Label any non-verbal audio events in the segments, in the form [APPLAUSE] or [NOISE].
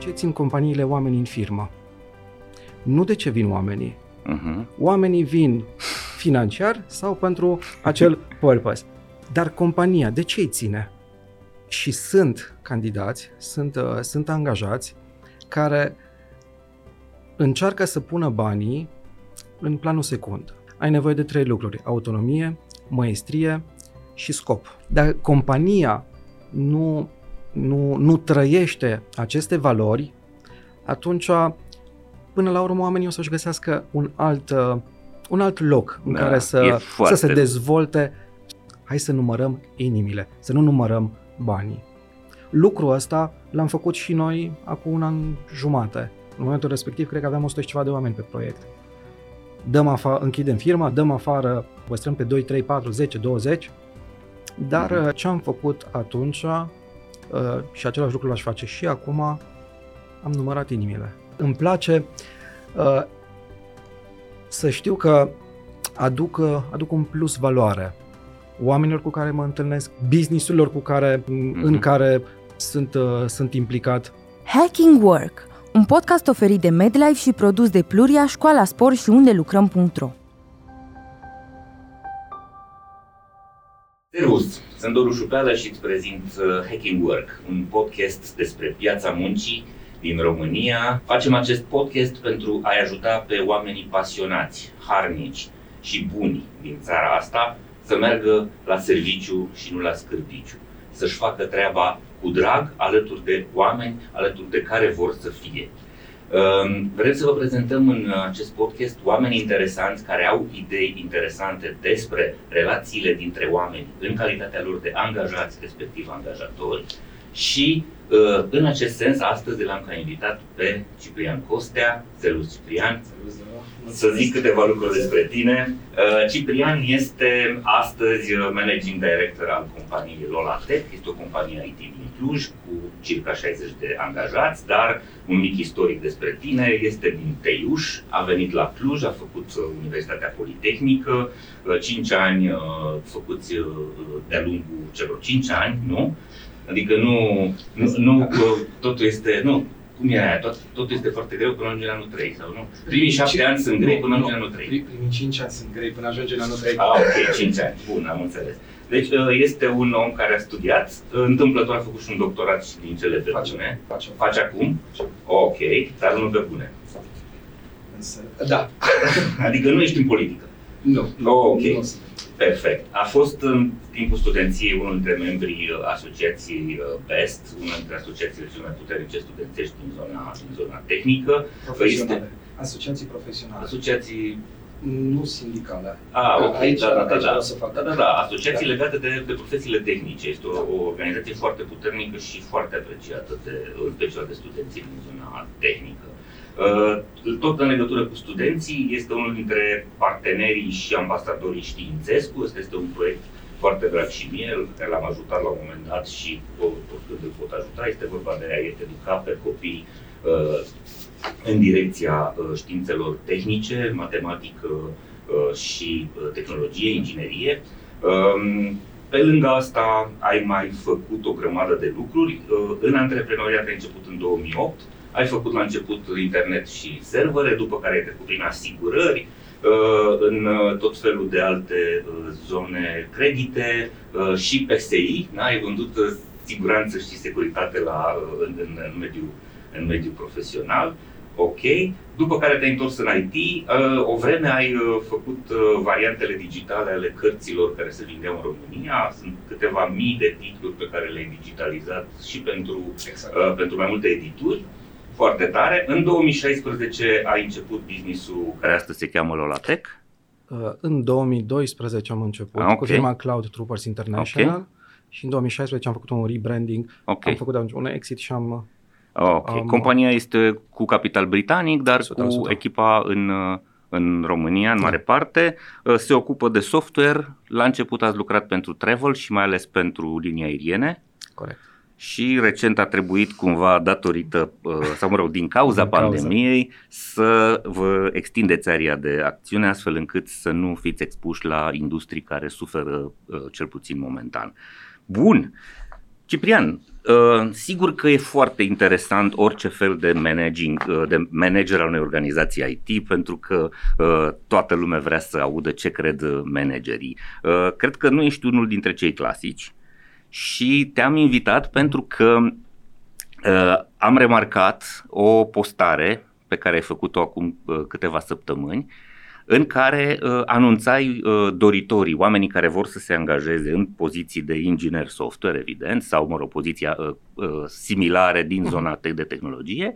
ce țin companiile oamenii în firmă? Nu de ce vin oamenii. Uh-huh. Oamenii vin financiar sau pentru acel [LAUGHS] purpose. Dar compania, de ce îi ține? Și sunt candidați, sunt, uh, sunt angajați care încearcă să pună banii în planul secund. Ai nevoie de trei lucruri, autonomie, maestrie și scop. Dar compania nu, nu, nu trăiește aceste valori, atunci până la urmă oamenii o să-și găsească un alt, uh, un alt loc în Da, care e să, foarte- să se dezvolte. Hai să numărăm inimile, să nu numărăm banii. Lucrul ăsta l-am făcut și noi acum un an jumate. În momentul respectiv, cred că aveam 100 și ceva de oameni pe proiect. Dăm afară, închidem firma, dăm afară, păstrăm pe 2, 3, 4, 10, 20, dar Mhm. uh, ce am făcut atunci uh, și același lucru l-aș face și acum, am numărat inimile. Îmi place uh, să știu că aduc, uh, aduc un plus valoare oamenilor cu care mă întâlnesc, businessurilor cu care, Mhm. în care sunt, uh, sunt implicat. Hacking Work, un podcast oferit de MedLife și produs de Pluria, Școala Sport și unde lucrăm.ro. Servus, sunt Doru Șupeală și îți prezint uh, Hacking Work, un podcast despre piața muncii din România. Facem acest podcast pentru a-i ajuta pe oamenii pasionați, harnici și buni din țara asta să meargă la serviciu și nu la scârbiciu, să-și facă treaba cu drag alături de oameni alături de care vor să fie. Um, Vrem să vă prezentăm în acest podcast oameni interesanți care au idei interesante despre relațiile dintre oameni în calitatea lor de angajați, respectiv angajatori. Și uh, în acest sens, astăzi l-am ca invitat pe Ciprian Costea. Servus, Ciprian! Să zic câteva lucruri despre tine. Uh, Ciprian este astăzi uh, managing director al companiei Lolatec. Este o companie IT din Cluj cu circa 60 de angajați, dar un mic istoric despre tine. Este din Teiuș, a venit la Cluj, a făcut uh, Universitatea Politehnică, 5 ani uh, făcuți uh, de-a lungul celor 5 ani, nu? Adică nu, nu, nu uh, totul este, nu, cum e aia, tot, totul este foarte greu până ajunge la anul 3, sau nu? Primii 7 ani sunt grei până ajunge la anul 3. Primii 5 ani sunt grei până ajunge la anul 3. Ah, ok, 5 ani. Bun, am înțeles. Deci uh, este un om care a studiat, uh, întâmplător a făcut și un doctorat și din cele pe Facem, bune. facem. Face acum? Ok, dar nu pe bune. Însă, da, [LAUGHS] Adică nu ești în politică. Nu. Ok. Nu sunt. Perfect. A fost în timpul studenției unul dintre membrii uh, asociației uh, BEST, una dintre asociațiile cele mai puternice studențești din zona, din zona tehnică. Profesionale. Asociații profesionale. Asociații Nu sindicale. Ah, ok, Aici- da, da, da, aici da. vreau să fac. Da, da, da, asociații legate de, de profesiile tehnice. Este o, o organizație foarte puternică și foarte apreciată, de, în special de studenții din zona tehnică. Uh, Tot în legătură cu studenții, este unul dintre partenerii și ambasadorii Științescu. Este, este un proiect foarte drag și mie, pe care l-am ajutat la un moment dat și oricând îl pot ajuta. Este vorba de a educa pe copii uh, în direcția uh, științelor tehnice, matematică uh, și uh, tehnologie, inginerie. Um, Pe lângă asta ai mai făcut o grămadă de lucruri. Uh, În antreprenoriat ai început în 2008, ai făcut la început internet și servere, după care ai trecut prin asigurări, uh, în uh, tot felul de alte uh, zone credite uh, și PSI, da? ai vândut uh, siguranță și securitate la, uh, în, în, în, mediul, în mediul profesional. Ok. După care te-ai întors în IT, uh, o vreme ai uh, făcut uh, variantele digitale ale cărților care se vindeau în România. Sunt câteva mii de titluri pe care le-ai digitalizat și pentru, Exact. uh, pentru mai multe edituri. Foarte tare. În 2016 ai început business-ul care astăzi se cheamă Lolatec. Uh, În 2012 am început Ah, ok. cu firma Cloud Troopers International și în 2016 am făcut un rebranding, Ok. am făcut atunci un exit și am Ok. am- Compania este cu capital britanic, dar 100%. cu echipa în, uh, în România, în Da. mare parte. Uh, Se ocupă de software. La început ați lucrat pentru travel și mai ales pentru linii aeriene. corect. Și recent a trebuit cumva datorită, uh, sau mă rog, din cauza Din cauza. pandemiei, să vă extindeți area de acțiune astfel încât să nu fiți expuși la industrii care suferă uh, cel puțin momentan. Bun. Ciprian, uh, sigur că e foarte interesant orice fel de managing, uh, de manager al unei organizații IT, pentru că uh, toată lumea vrea să audă ce cred managerii. Cred că nu ești unul dintre cei clasici și te-am invitat pentru că am remarcat o postare pe care ai făcut-o acum câteva săptămâni în care uh, anunțai uh, doritorii, oamenii care vor să se angajeze în poziții de inginer software, evident, sau, mă rog, poziția uh, uh, similare din mhm. zona de tehnologie,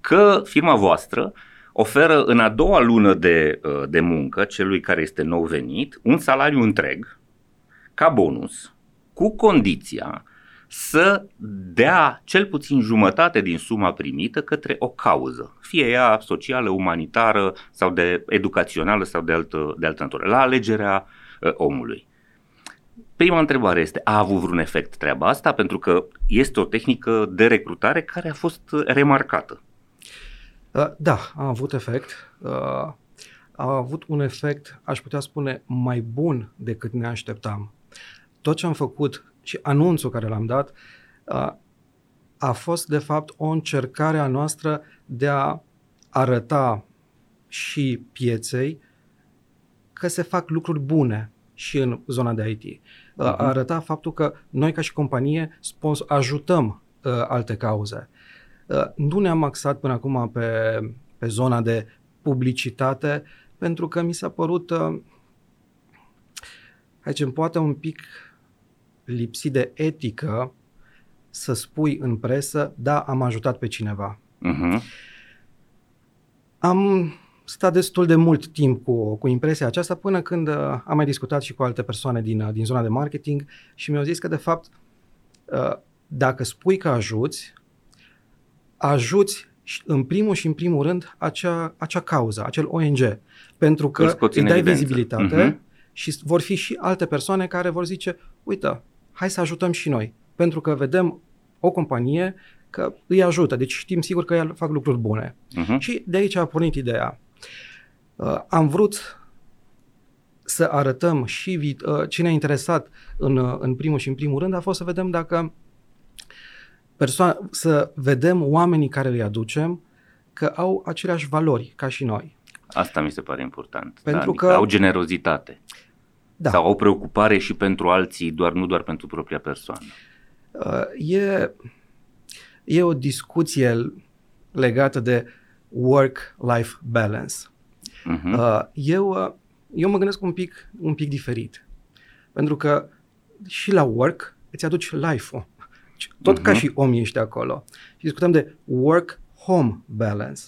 că firma voastră oferă în a doua lună de, uh, de muncă celui care este nou venit un salariu întreg ca bonus, cu condiția să dea cel puțin jumătate din suma primită către o cauză, fie ea socială, umanitară sau de educațională sau de altă, de altă natură, la alegerea uh, omului. Prima întrebare este, a avut vreun efect treaba asta? Pentru că este o tehnică de recrutare care a fost remarcată. Uh, da, a avut efect. Uh, a avut un efect, aș putea spune, mai bun decât ne așteptam. Tot ce am făcut și anunțul care l-am dat a fost de fapt o încercare a noastră de a arăta și pieței că se fac lucruri bune și în zona de IT. Uh-huh. Mhm. arăta faptul că noi ca și companie sponsor, ajutăm uh, alte cauze. Uh, nu ne-am axat până acum pe, pe zona de publicitate pentru că mi s-a părut, uh, zicem, poate un pic lipsit de etică să spui în presă, da, am ajutat pe cineva. Uh-huh. Am stat destul de mult timp cu, cu impresia aceasta până când uh, am mai discutat și cu alte persoane din, uh, din zona de marketing și mi-au zis că, de fapt, uh, dacă spui că ajuți, ajuți în primul și în primul rând acea, acea cauză, acel ONG, pentru că îți dai evidență. vizibilitate uh-huh. și vor fi și alte persoane care vor zice, uite, hai să ajutăm și noi. Pentru că vedem o companie că îi ajută, deci știm sigur că ei fac lucruri bune. Uh-huh. Și de aici a pornit ideea. Uh, am vrut să arătăm și vi- uh, ce ne-a interesat în, uh, în primul și în primul rând a fost să vedem dacă persoane, să vedem oamenii care îi aducem că au aceleași valori ca și noi. Asta mi se pare important. Pentru da, adică că au generozitate. Da. Sau au preocupare și pentru alții, doar nu doar pentru propria persoană? Uh, e, e o discuție legată de work-life balance. Uh-huh. Eu, uh, eu mă gândesc un pic, un pic diferit. Pentru că și la work îți aduci life-ul. Tot uh-huh. ca și om ești acolo. Și discutăm de work-home balance.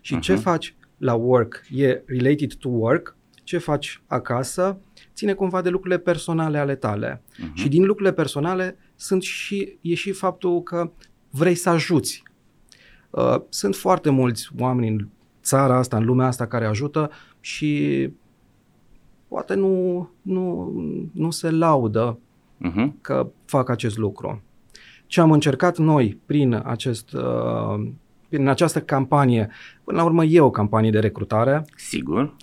Și uh-huh. ce faci la work e related to work, ce faci acasă ține cumva de lucrurile personale ale tale. Uh-huh. Și din lucrurile personale sunt și, e și faptul că vrei să ajuți. Uh, sunt foarte mulți oameni în țara asta, în lumea asta care ajută și poate nu, nu, nu se laudă uh-huh. că fac acest lucru. Ce am încercat noi prin, acest, uh, prin această campanie, până la urmă e o campanie de recrutare. Sigur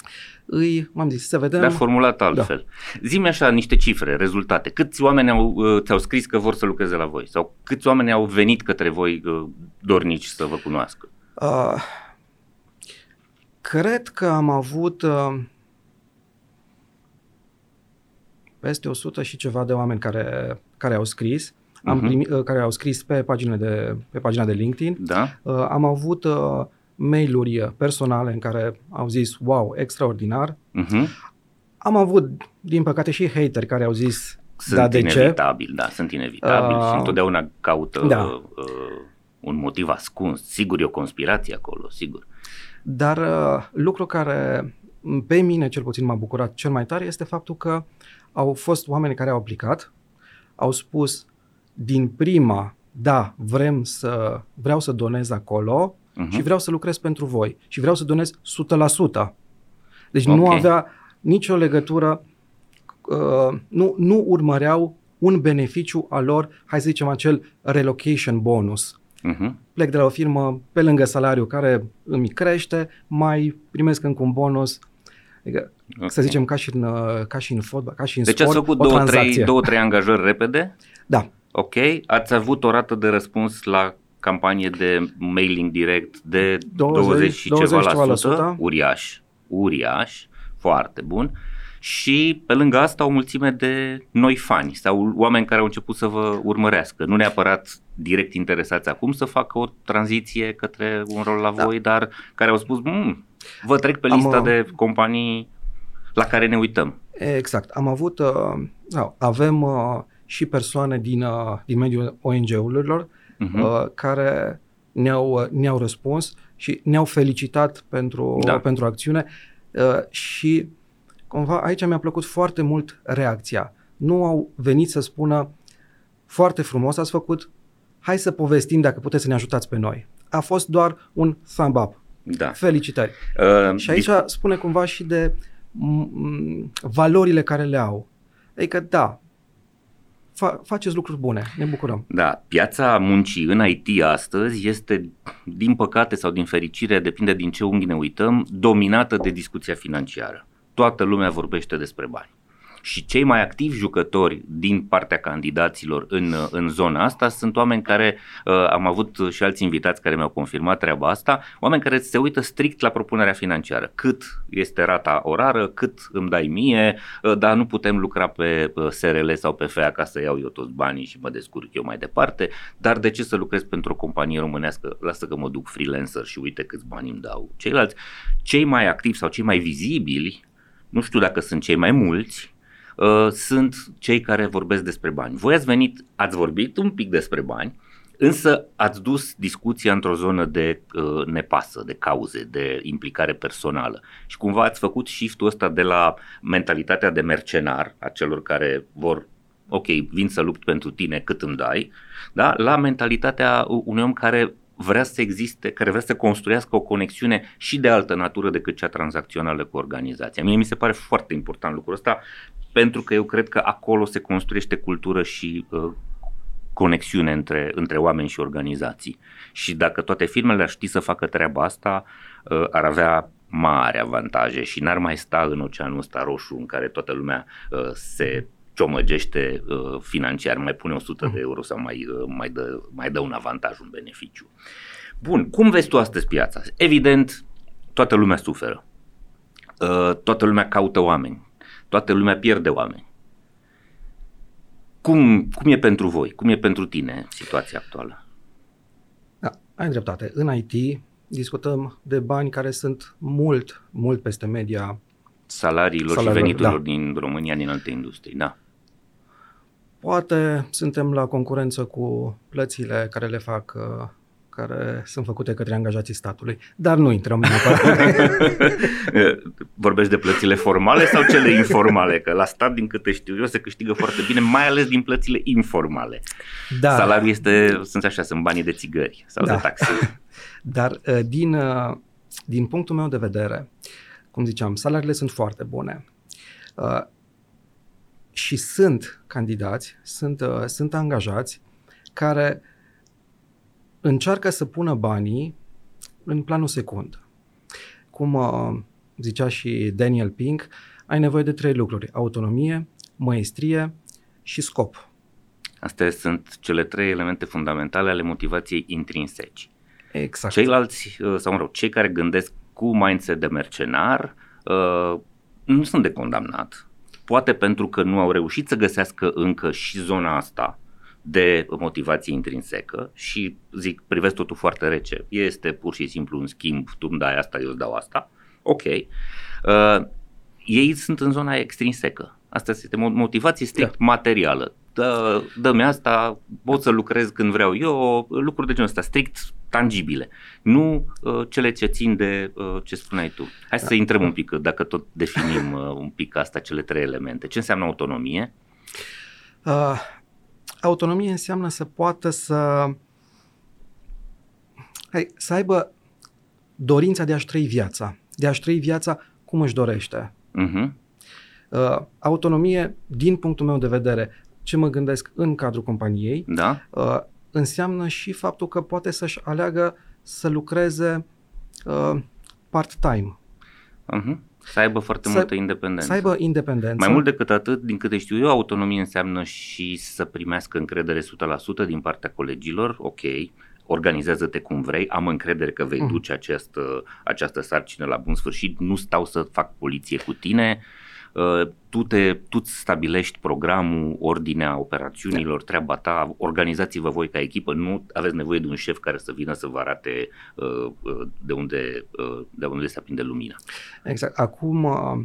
îi, m-am zis, să vedem. Dar formulat altfel. Da. Zi-mi așa niște cifre, rezultate. Câți oameni au, uh, ți-au scris că vor să lucreze la voi? Sau câți oameni au venit către voi uh, dornici să vă cunoască? Uh, cred că am avut uh, peste 100 și ceva de oameni care, care au scris. Am uh-huh. primit, uh, care au scris pe, pagina de, pe pagina de LinkedIn. Da. Uh, am avut uh, mail-uri personale în care au zis, wow, extraordinar. Uh-huh. Am avut, din păcate, și hateri care au zis, sunt da, de inevitabil, ce? da, sunt inevitabil uh, și întotdeauna caută da. uh, un motiv ascuns. Sigur, e o conspirație acolo, sigur. Dar uh, lucru care pe mine cel puțin m-a bucurat cel mai tare este faptul că au fost oameni care au aplicat, au spus din prima, da, vrem să, vreau să donez acolo, uh-huh. și vreau să lucrez pentru voi și vreau să donez 100%. Deci okay. nu avea nicio legătură, uh, nu, nu urmăreau un beneficiu al lor, hai să zicem acel relocation bonus. Uh-huh. Plec de la o firmă pe lângă salariu care îmi crește, mai primesc încă un bonus. Adică, okay. Să zicem ca și în, uh, ca și în fotbal, ca și în deci sport, ați făcut două trei, două, trei angajări repede? Da. Ok, ați avut o rată de răspuns la campanie de mailing direct de 20, 20 și 20 ceva, ceva la sută, la uriaș, uriaș, foarte bun. Și pe lângă asta o mulțime de noi fani sau oameni care au început să vă urmărească, nu neapărat direct interesați acum să facă o tranziție către un rol la da. voi, dar care au spus, mmm, vă trec pe lista Am, de companii la care ne uităm. Exact. Am avut, uh, avem uh, și persoane din, uh, din mediul ONG-urilor uh-huh. uh, care ne-au, uh, ne-au răspuns și ne-au felicitat pentru, da. pentru acțiune uh, și cumva aici mi-a plăcut foarte mult reacția. Nu au venit să spună foarte frumos ați făcut, hai să povestim dacă puteți să ne ajutați pe noi. A fost doar un thumb up. Da. Felicitări. Uh, și aici dis- spune cumva și de m- valorile care le au. Adică da, fa- faceți lucruri bune, ne bucurăm. Da, piața muncii în IT astăzi este, din păcate sau din fericire, depinde din ce unghi ne uităm, dominată de discuția financiară. Toată lumea vorbește despre bani și cei mai activi jucători din partea candidaților în, în zona asta sunt oameni care, uh, am avut și alți invitați care mi-au confirmat treaba asta, oameni care se uită strict la propunerea financiară. Cât este rata orară, cât îmi dai mie, uh, dar nu putem lucra pe uh, SRL sau pe FEA ca să iau eu toți banii și mă descurc eu mai departe, dar de ce să lucrez pentru o companie românească? Lasă că mă duc freelancer și uite câți bani îmi dau ceilalți. Cei mai activi sau cei mai vizibili nu știu dacă sunt cei mai mulți, uh, sunt cei care vorbesc despre bani. Voi ați venit, ați vorbit un pic despre bani, însă ați dus discuția într-o zonă de uh, nepasă, de cauze, de implicare personală și cumva ați făcut shift-ul ăsta de la mentalitatea de mercenar a celor care vor ok, vin să lupt pentru tine cât îmi dai, da? la mentalitatea unui om care vrea să existe, care vrea să construiască o conexiune și de altă natură decât cea tranzacțională cu organizația. Mie mi se pare foarte important lucrul ăsta pentru că eu cred că acolo se construiește cultură și uh, conexiune între, între oameni și organizații. Și dacă toate firmele ar ști să facă treaba asta, uh, ar avea mari avantaje și n-ar mai sta în oceanul ăsta roșu în care toată lumea uh, se ciomăgește uh, financiar, mai pune 100 de euro sau mai, uh, mai, dă, mai dă un avantaj, un beneficiu. Bun, cum vezi tu astăzi piața? Evident, toată lumea suferă. Uh, toată lumea caută oameni. Toată lumea pierde oameni. Cum, cum e pentru voi? Cum e pentru tine situația actuală? Da, ai dreptate. În IT discutăm de bani care sunt mult, mult peste media salariilor, salariilor și veniturilor da. din România, din alte industrii, da. Poate suntem la concurență cu plățile care le fac uh, care sunt făcute către angajații statului, dar nu intrăm neapărat. [LAUGHS] Vorbești de plățile formale sau cele informale? Că la stat, din câte știu eu, se câștigă foarte bine, mai ales din plățile informale. Da. Salariul este, sunt așa, sunt banii de țigări sau da. de taxi. [LAUGHS] Dar uh, din, uh, din punctul meu de vedere, cum ziceam, salariile sunt foarte bune. Uh, și sunt candidați, sunt, uh, sunt angajați care încearcă să pună banii în planul secund. Cum uh, zicea și Daniel Pink, ai nevoie de trei lucruri. Autonomie, măestrie și scop. Astea sunt cele trei elemente fundamentale ale motivației intrinseci. Exact. Ceilalți, uh, sau mă rog, cei care gândesc cu mindset de mercenar, uh, nu sunt de condamnat. Poate pentru că nu au reușit să găsească încă și zona asta de motivație intrinsecă și zic, privesc totul foarte rece. Este pur și simplu un schimb, tu îmi dai asta, eu îți dau asta. Ok. Uh, ei sunt în zona extrinsecă. Asta este motivație strict da. materială. Dă, dă-mi asta, pot să lucrez când vreau eu, lucruri de genul ăsta, strict tangibile, nu uh, cele ce țin de uh, ce spuneai tu. Hai să da. intrăm un pic, dacă tot definim uh, un pic asta, cele trei elemente. Ce înseamnă autonomie? Uh, autonomie înseamnă să poată să hai, să aibă dorința de a-și trăi viața, de a-și trăi viața cum își dorește. Uh-huh. Uh, autonomie, din punctul meu de vedere, ce mă gândesc în cadrul companiei, da. uh, înseamnă și faptul că poate să-și aleagă să lucreze uh, part-time. Uh-huh. Să aibă foarte Să- multă independență. Să aibă independență. Mai mult decât atât, din câte știu eu, autonomie înseamnă și să primească încredere 100% din partea colegilor, ok, organizează-te cum vrei, am încredere că vei Mm. duce această, această sarcină la bun sfârșit, nu stau să fac poliție cu tine, Uh, tu, te, tu îți stabilești programul, ordinea operațiunilor, treaba ta, organizați-vă voi ca echipă, nu aveți nevoie de un șef care să vină să vă arate uh, uh, de, unde, uh, de unde se aprinde lumina. Exact. Acum uh,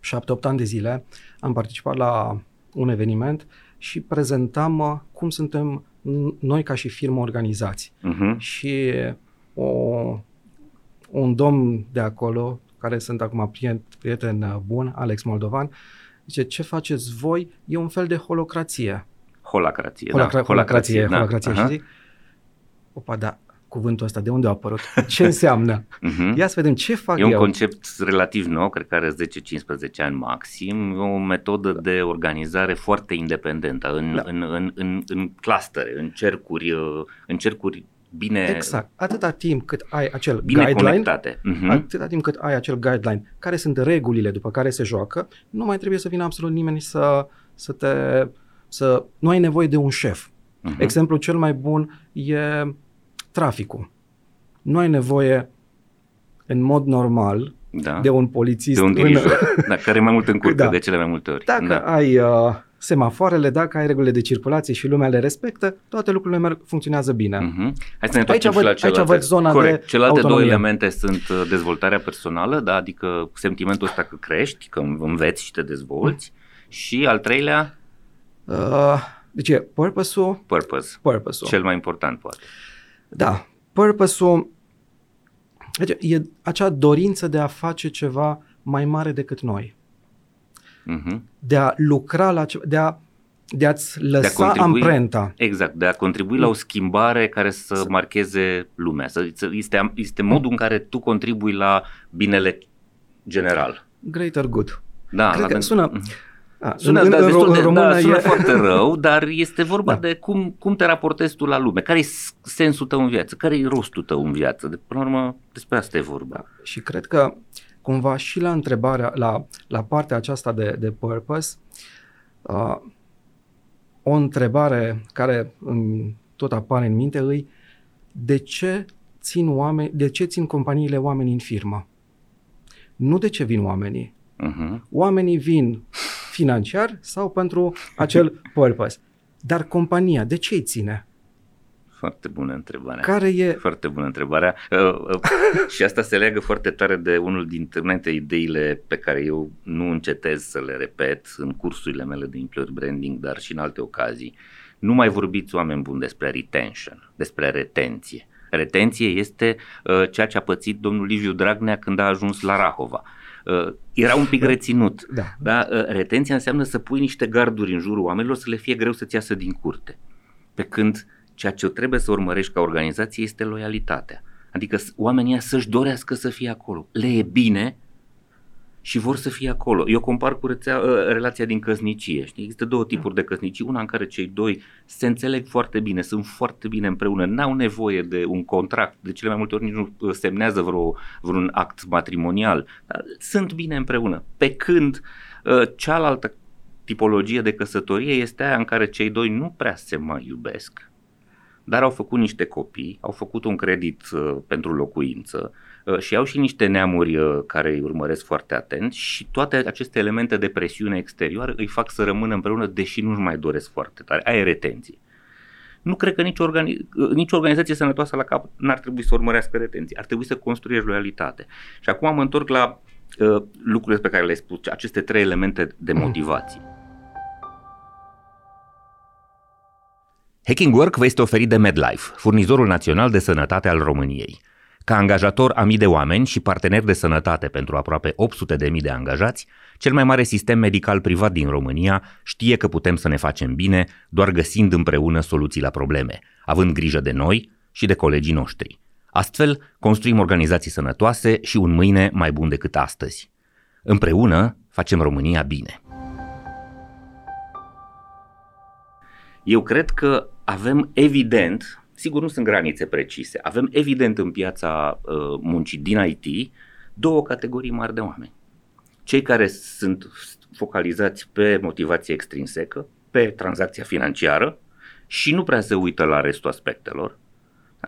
șapte-opt ani de zile am participat la un eveniment și prezentam uh, cum suntem n- noi ca și firmă organizați. Uh-huh. Și o, un domn de acolo, care sunt acum prieten, prieten uh, bun, Alex Moldovan, zice, ce faceți voi e un fel de holocrație. Holacrație. Holacra- da, holacrație, da. holacrație. Aha. Și zic, opa, da, cuvântul ăsta, de unde a apărut? [LAUGHS] Ce înseamnă? Mhm. Ia să vedem ce fac E un eu. concept relativ nou, cred că are 10-15 ani maxim, e o metodă de organizare foarte independentă, în, Da. în, în, în, în clustere, în cercuri, uh, în cercuri bine, Exact. Atâta timp cât ai acel bine guideline, conectate. Mhm. atâta timp cât ai acel guideline, care sunt regulile după care se joacă, nu mai trebuie să vină absolut nimeni să, să te... Să, nu ai nevoie de un șef. Mhm. Exemplul cel mai bun e traficul. Nu ai nevoie în mod normal da. de un polițist de un în, dirijor, [LAUGHS] da, care e mai mult în curte Da. de cele mai multe ori. Dacă da. ai uh, semafoarele, dacă ai regulile de circulație și lumea le respectă, toate lucrurile merg, funcționează bine. Mhm. Hai să ne întoarcem văd- și la aici celelalte. văd zona Corect. de Celelalte două autonomie. elemente sunt uh, dezvoltarea personală, da? adică sentimentul ăsta că crești, că înveți și te dezvolți. Și al treilea, Uh, deci e purpose-ul, purpose. purpose-ul. Cel mai important, poate. Da, purpose-ul deci e acea dorință de a face ceva mai mare decât noi. Mhm. De a lucra la ceva, de a de a-ți lăsa contribui- amprenta. Exact, de a contribui la o schimbare care să marcheze lumea. Să, să, este, este modul în care tu contribui la binele general. Greater good. Da, Cred la că den- sună- Mhm. A, Sună, în, da, în, destul în de, română da, sună e, foarte rău, dar este vorba Da. de cum, cum te raportezi tu la lume, care e sensul tău în viață, care e rostul tău în viață. De, până la urmă, despre asta e vorba. Da. Și cred că cumva și la întrebarea, la, la partea aceasta de, de purpose, uh, o întrebare care îmi tot apare în minte îi de ce țin oameni, de ce țin companiile oamenii în firmă? Nu de ce vin oamenii. Uh-huh. Oamenii vin financiar sau pentru acel [LAUGHS] purpose. Dar compania, de ce îi ține? Foarte bună întrebarea. Care e... Foarte bună întrebarea. Uh, uh, [LAUGHS] și asta se leagă foarte tare de unul dintre dintre ideile pe care eu nu încetez să le repet în cursurile mele de employer branding, dar și în alte ocazii. Nu mai vorbiți oameni buni despre retention, despre retenție. Retenție este uh, ceea ce a pățit domnul Liviu Dragnea când a ajuns la Rahova. Uh, era un pic reținut. Da. Da? Uh, retenția înseamnă să pui niște garduri în jurul oamenilor să le fie greu să-ți iasă din curte. Pe când ceea ce trebuie să urmărești ca organizație este loialitatea. Adică s- oamenii ăia să-și dorească să fie acolo. Le e bine și vor să fie acolo. Eu compar cu rețea, uh, relația din căsnicie. Știi? Există două tipuri de căsnicii. Una în care cei doi se înțeleg foarte bine, sunt foarte bine împreună, n-au nevoie de un contract, de cele mai multe ori nici nu uh, semnează vreo, vreun act matrimonial, dar sunt bine împreună. Pe când uh, cealaltă tipologie de căsătorie este aia în care cei doi nu prea se mai iubesc, dar au făcut niște copii, au făcut un credit uh, pentru locuință uh, și au și niște neamuri uh, care îi urmăresc foarte atent și toate aceste elemente de presiune exterioară îi fac să rămână împreună deși nu-și mai doresc foarte tare. Aia e retenție. Nu cred că nicio, organi- uh, nicio organizație sănătoasă la cap n-ar trebui să urmărească retenție. Ar trebui să construiești loialitate. Și acum mă întorc la uh, lucrurile pe care le-ai spus, aceste trei elemente de motivație. Hacking Work vă este oferit de MedLife, furnizorul național de sănătate al României. Ca angajator a mii de oameni și partener de sănătate pentru aproape 800 de mii de angajați, cel mai mare sistem medical privat din România știe că putem să ne facem bine doar găsind împreună soluții la probleme, având grijă de noi și de colegii noștri. Astfel, construim organizații sănătoase și un mâine mai bun decât astăzi. Împreună facem România bine. Eu cred că avem evident, sigur nu sunt granițe precise, avem evident în piața uh, muncii din IT două categorii mari de oameni. Cei care sunt focalizați pe motivație extrinsecă, pe tranzacția financiară și nu prea se uită la restul aspectelor,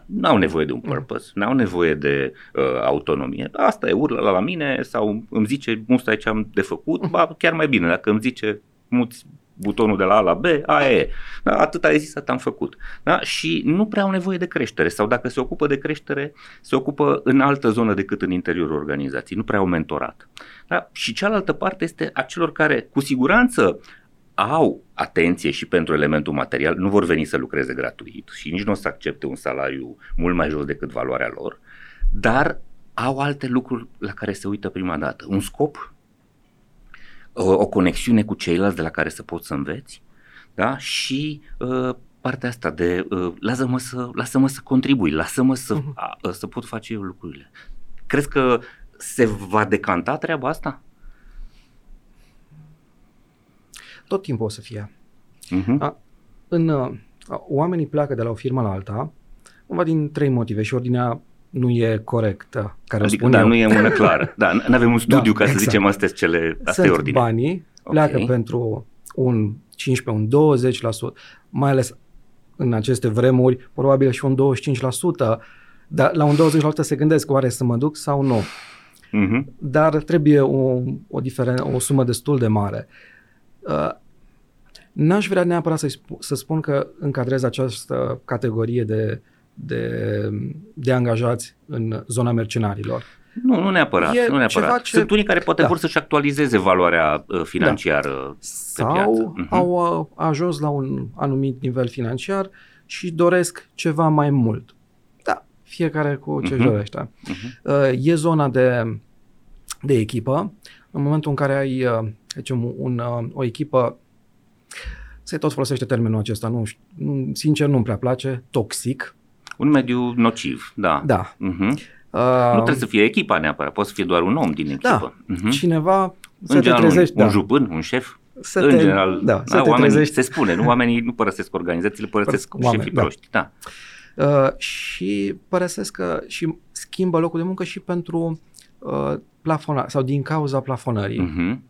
N-au nevoie de un purpose, n-au nevoie de uh, autonomie. Asta e, urlă la, la mine sau îmi zice musta ce am de făcut, ba, chiar mai bine, dacă îmi zice muți butonul de la A la B, aia e. Da, atât ai zis, atât am făcut. Da? Și nu prea au nevoie de creștere sau dacă se ocupă de creștere, se ocupă în altă zonă decât în interiorul organizației, nu prea au mentorat. Da? Și cealaltă parte este a celor care cu siguranță au atenție și pentru elementul material, nu vor veni să lucreze gratuit și nici nu o să accepte un salariu mult mai jos decât valoarea lor, dar au alte lucruri la care se uită prima dată. Un scop, o, o conexiune cu ceilalți de la care să poți să înveți da? și uh, partea asta de uh, lasă-mă, să, lasă-mă să contribui, lasă-mă să, uh-huh. a, să pot face eu lucrurile. Crezi că se va decanta treaba asta? tot timpul o să fie. Uh-huh. A, în, a, oamenii pleacă de la o firmă la alta, cumva din trei motive și ordinea nu e corectă. Care adică, o spun da, eu. nu e una clară. Da, nu [LAUGHS] avem un studiu da, ca exact. să zicem astea cele, asta Sunt e ordine. banii, pleacă okay. pentru un 15, un 20%, mai ales în aceste vremuri, probabil și un 25%, dar la un 20% se gândesc oare să mă duc sau nu. Uh-huh. Dar trebuie o, o, diferen- o sumă destul de mare. Uh, n-aș vrea neapărat să, sp- să spun că încadrez această categorie de, de, de angajați în zona mercenarilor. Nu, nu neapărat. E nu neapărat. ce- Sunt unii care poate da. vor să-și actualizeze valoarea uh, financiară pe Sau piață. Mhm. au uh, ajuns la un anumit nivel financiar și doresc ceva mai mult. Da, fiecare cu ce Mhm. dorește. Mhm. Uh, E zona de, de echipă. În momentul în care ai uh, zicem, un, uh, o echipă, se tot folosește termenul acesta, nu, știu, nu- sincer nu-mi prea place, toxic. Un mediu nociv, da. Da. Mhm. Uh, Nu trebuie să fie echipa neapărat, poate să fie doar un om din echipă. Da. Mhm. Cineva să în te general, trezești. un, un da. jupân, un șef, Să în te, general, da, să da, te oamenii, trezești. se spune, nu? Oamenii nu părăsesc organizațiile, părăsesc Părăsesc șefii oameni, da. proști. Da. Uh, și părăsesc că și schimbă locul de muncă și pentru uh, plafonare sau din cauza plafonării. Mhm.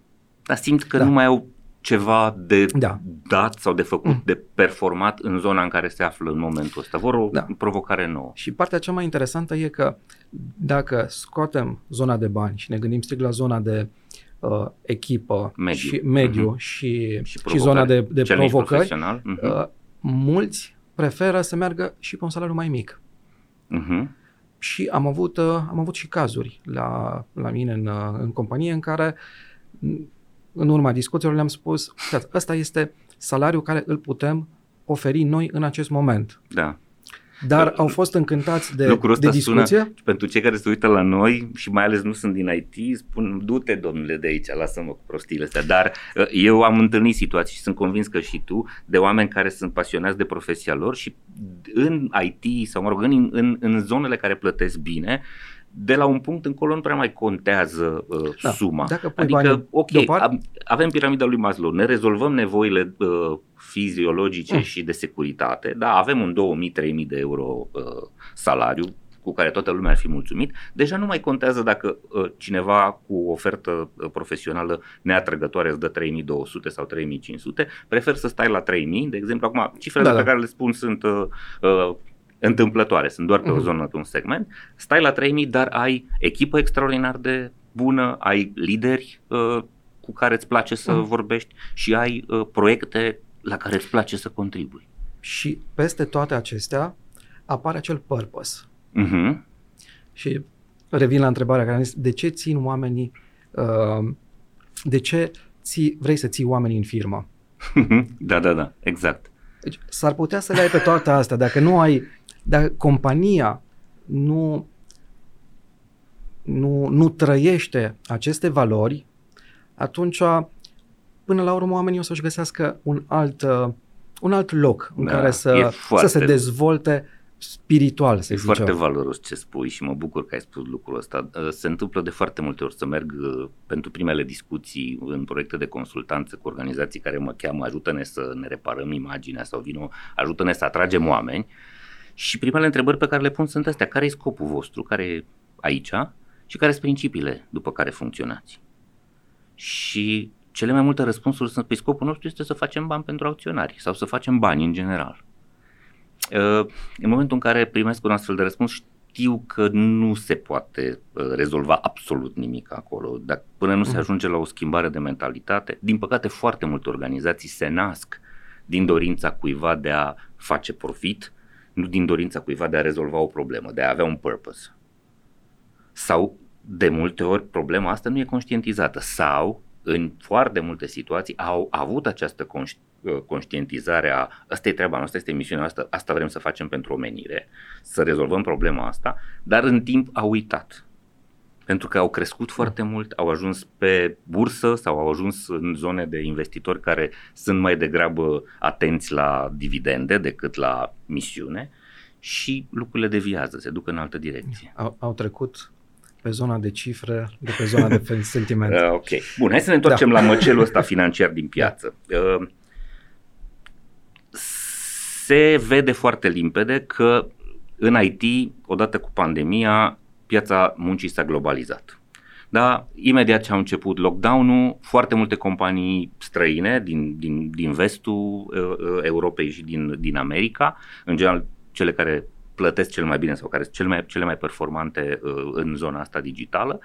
Dar simt că Da. nu mai au ceva de Da. dat sau de făcut, Mm. de performat în zona în care se află în momentul ăsta. Vor o Da. provocare nouă. Și partea cea mai interesantă e că dacă scoatem zona de bani și ne gândim strict la zona de uh, echipă Mediu. și mediu Mhm. și, Și, și zona de, de Cel nici provocări, profesional. Mhm. uh, mulți preferă să meargă și pe un salariu mai mic. Mhm. Și am avut, uh, am avut și cazuri la, la mine în, uh, în companie în care m, în urma discuțiilor le-am spus, "Uitați, ăsta este salariul care îl putem oferi noi în acest moment. Da. Dar au fost încântați de, Lucrul ăsta de discuție. sună, pentru cei care se uită la noi și mai ales nu sunt din IT, spun, du-te domnule de aici, lasă-mă cu prostiile astea. Dar uh, eu am întâlnit situații și sunt convins că și tu, de oameni care sunt pasionați de profesia lor și în IT sau, mă rog, în, în, în zonele care plătesc bine, de la un punct încolo nu prea mai contează uh, Da, suma. dacă pui adică, banii ok, deoparte- am, avem piramida lui Maslow, ne rezolvăm nevoile uh, fiziologice Mm. și de securitate, da, avem un 2000-3000 de euro uh, salariu cu care toată lumea ar fi mulțumit, deja nu mai contează dacă uh, cineva cu o ofertă uh, profesională neatrăgătoare îți dă 3200 sau 3500, prefer să stai la 3000, de exemplu, acum cifrele Da, pe da. care le spun sunt uh, uh, întâmplătoare, sunt doar pe o Mhm. zonă, pe un segment, stai la 3000, dar ai echipă extraordinar de bună, ai lideri uh, cu care îți place să Mhm. vorbești și ai uh, proiecte la care îți place să contribui. Și peste toate acestea apare acel purpose. Uh-huh. Și revin la întrebarea care am zis, de ce țin oamenii, uh, de ce ții, vrei să ții oamenii în firmă? [LAUGHS] da, da, da, exact. Deci s-ar putea să le ai pe toate astea, dacă nu ai, dacă compania nu, nu, nu trăiește aceste valori, atunci până la urmă oamenii o să-și găsească un alt, uh, un alt loc în Da, care e să, foarte- să se dezvolte spiritual, să E zicem. foarte valoros ce spui și mă bucur că ai spus lucrul ăsta. Uh, Se întâmplă de foarte multe ori să merg uh, pentru primele discuții în proiecte de consultanță cu organizații care mă cheamă, ajută-ne să ne reparăm imaginea sau vino, ajută-ne să atragem oameni. Și primele întrebări pe care le pun sunt astea, care e scopul vostru, care e aici? și care sunt principiile după care funcționați. Și cele mai multe răspunsuri sunt, pe păi scopul nostru este să facem bani pentru acționari sau să facem bani în general. Uh, în momentul în care primesc un astfel de răspuns, știu că nu se poate uh, rezolva absolut nimic acolo. Dar până nu se mm. ajunge la o schimbare de mentalitate, din păcate foarte multe organizații se nasc din dorința cuiva de a face profit, nu din dorința cuiva de a rezolva o problemă, de a avea un purpose. Sau de multe ori problema asta nu e conștientizată sau în foarte multe situații au avut această conștientizare Uh, conștientizarea, asta e treaba noastră, este misiunea noastră, asta vrem să facem pentru omenire, să rezolvăm problema asta, dar în timp au uitat. Pentru că au crescut foarte mult, au ajuns pe bursă sau au ajuns în zone de investitori care sunt mai degrabă atenți la dividende decât la misiune și lucrurile deviază, se duc în altă direcție. Au, au trecut pe zona de cifre, de pe zona de [LAUGHS] sentiment. Uh, ok. Bun, hai să ne întoarcem da. la măcelul ăsta financiar din piață. Da. Uh, se vede foarte limpede că în IT, odată cu pandemia, piața muncii s-a globalizat. Da, imediat ce a început lockdown-ul, foarte multe companii străine din, din, din vestul uh, Europei și din, din America, în general cele care plătesc cel mai bine sau care sunt cele mai, cele mai performante uh, în zona asta digitală,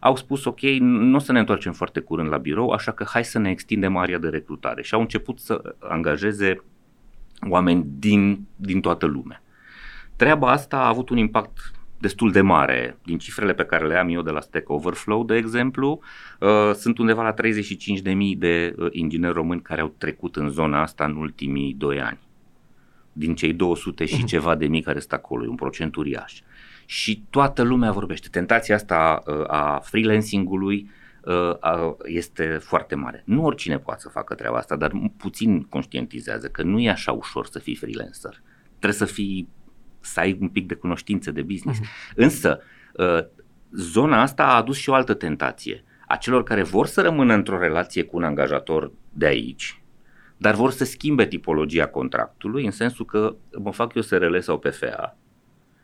au spus ok, nu o să ne întoarcem foarte curând la birou, așa că hai să ne extindem area de recrutare și au început să angajeze oameni din, din toată lumea. Treaba asta a avut un impact destul de mare. Din cifrele pe care le am eu de la Stack Overflow, de exemplu, uh, sunt undeva la 35.000 de uh, ingineri români care au trecut în zona asta în ultimii 2 ani. Din cei 200 și mhm. ceva de mii care sunt acolo, e un procent uriaș. Și toată lumea vorbește. Tentația asta uh, a freelancing-ului Uh, este foarte mare. Nu oricine poate să facă treaba asta, dar puțin conștientizează că nu e așa ușor să fii freelancer. Trebuie să fii să ai un pic de cunoștințe de business. Uh-huh. Însă, uh, zona asta a adus și o altă tentație. A celor care vor să rămână într-o relație cu un angajator de aici, dar vor să schimbe tipologia contractului, în sensul că mă fac eu SRL sau PFA,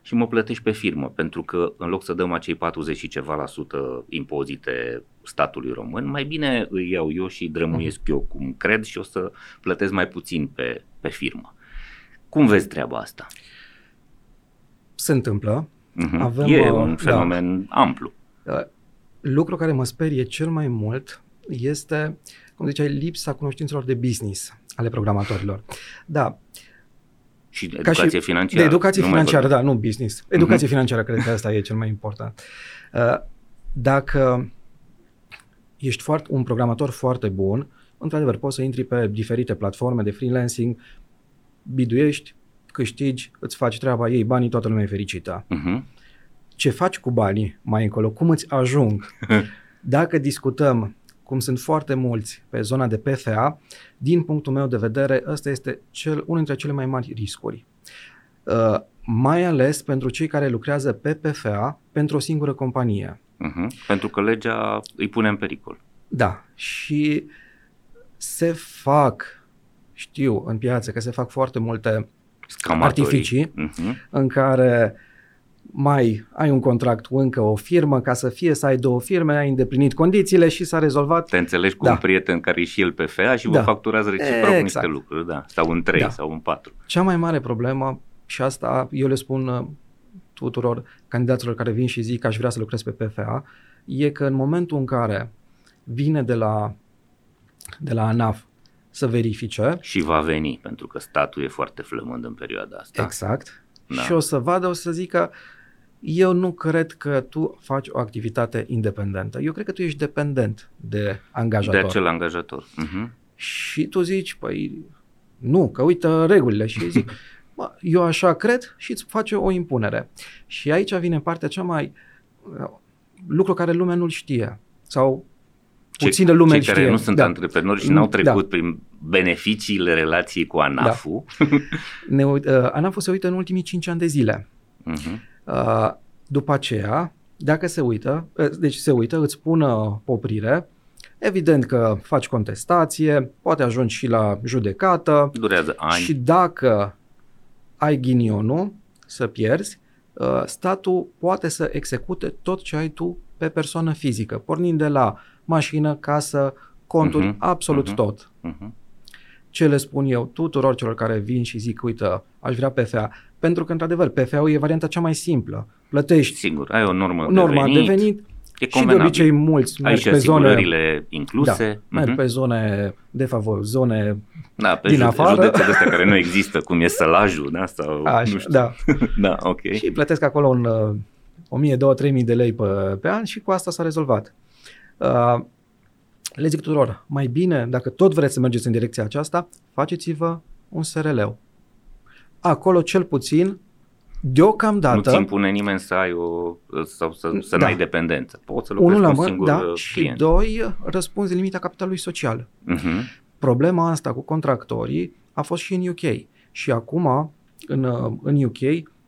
și mă plătești pe firmă, pentru că în loc să dăm acei 40 și ceva la sută impozite statului român, mai bine îi iau eu și drămuiesc uh-huh. eu cum cred și o să plătesc mai puțin pe, pe firmă. Cum vezi treaba asta? Se întâmplă. Uh-huh. Avem, e uh, un da. fenomen da, amplu. Lucru care mă sperie cel mai mult este, cum ziceai, lipsa cunoștințelor de business ale programatorilor. Da, și educație și financiară. De educație financiară, da, nu business. Educație uh-huh. financiară, cred că asta e cel mai important. Uh, dacă ești foarte, un programator foarte bun, într-adevăr poți să intri pe diferite platforme de freelancing, biduiești, câștigi, îți faci treaba, ei banii, toată lumea e fericită. Uh-huh. Ce faci cu banii mai încolo? Cum îți ajung? [LAUGHS] Dacă discutăm cum sunt foarte mulți pe zona de PFA, din punctul meu de vedere, ăsta este cel, unul dintre cele mai mari riscuri. Uh, mai ales pentru cei care lucrează pe PFA pentru o singură companie. Uh-huh. Pentru că legea îi pune în pericol. Da, și se fac, știu în piață că se fac foarte multe Scamatorii. artificii uh-huh. în care uh, mai ai un contract cu încă o firmă, ca să fie să ai două firme, ai îndeplinit condițiile și s-a rezolvat. Te înțelegi cu da. un prieten care e și el pe FEA și da. vă facturați reciproc exact. niște lucruri, da. Sau în trei da. sau în patru. Cea mai mare problemă, și asta eu le spun uh, tuturor candidaților care vin și zic că aș vrea să lucrez pe PFA, e că în momentul în care vine de la, de la ANAF să verifice. Și va veni, pentru că statul e foarte flămând în perioada asta. Exact. Da. Și o să vadă, o să zică, eu nu cred că tu faci o activitate independentă. Eu cred că tu ești dependent de angajator. De acel angajator. Uh-huh. Și tu zici, păi nu, că uită regulile și zic, [LAUGHS] bă, eu așa cred și îți face o impunere. Și aici vine partea cea mai lucru care lumea nu-l știe sau puțină lume cei care nu sunt da. antreprenori și n-au trecut da. prin beneficiile relației cu ANAF-ul. Da. [LAUGHS] Ne, uh, ANAF-ul se uită în ultimii 5 ani de zile. Uh-huh. Uh, după aceea, dacă se uită, uh, deci se uită, îți pună poprire, evident că faci contestație, poate ajungi și la judecată. Durează ani. Și dacă ai ghinionul să pierzi, uh, statul poate să execute tot ce ai tu pe persoană fizică, pornind de la mașină, casă, conturi, Mhm, absolut mhm. tot. Mhm. Ce le spun eu tuturor celor care vin și zic, uite, aș vrea PFA, pentru că, într-adevăr, PFA-ul e varianta cea mai simplă. Plătești Sigur, ai o normă norma de de venit, venit e și de convenabil. obicei mulți ai merg și pe zone, asigurările incluse. da, merg Mhm. pe zone de favor, zone Da, pe din ju- afară. județele astea care nu există, cum e Sălajul, da? Sau, așa, nu știu. da. [LAUGHS] da, ok. Și plătesc acolo un uh, 1000, 2, 3000 de lei pe, pe an și cu asta s-a rezolvat. Uh, le zic tuturor, mai bine, dacă tot vreți să mergeți în direcția aceasta, faceți-vă un SRL. Acolo cel puțin, deocamdată, Nu ți impune nimeni să ai o, sau să, să Da. n-ai dependență. Poți să unul lucrezi la cu un mână, singur da, uh, și client. doi, răspunzi limita capitalului social. Mhm. Problema asta cu contractorii a fost și în UK. Și acum, în, uh, în UK,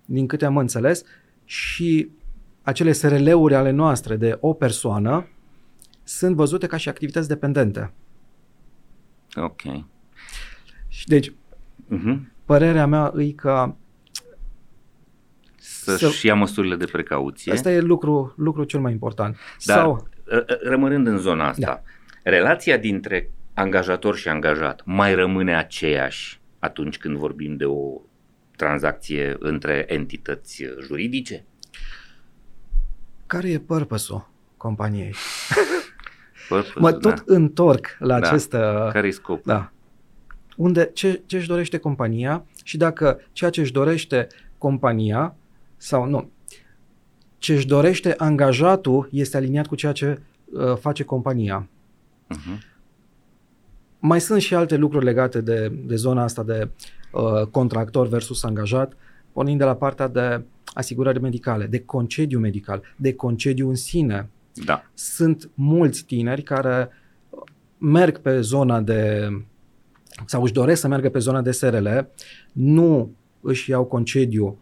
din câte am înțeles, și acele SRL-uri ale noastre de o persoană sunt văzute ca și activități dependente. Ok. Și deci, Mhm. părerea mea e că Să-și Să- ia măsurile de precauție. asta e lucru, lucru cel mai important. Dar, Sau, r- r- rămânând în zona asta, Da. relația dintre angajator și angajat mai rămâne aceeași atunci când vorbim de o tranzacție între entități uh, juridice? care e purpose-ul companiei? [LAUGHS] Purpose, Mă tot întorc la Da. acest... uh, Care-i scopul? Da. Unde, ce, ce își dorește compania și dacă ceea ce își dorește compania sau nu, ce își dorește angajatul este aliniat cu ceea ce uh, face compania. Mhm. Mai sunt și alte lucruri legate de, de zona asta de uh, contractor versus angajat, pornind de la partea de asigurări medicale, de concediu medical, de concediu în sine. Da. Sunt mulți tineri care merg pe zona de sau își doresc să meargă pe zona de SRL, nu își iau concediu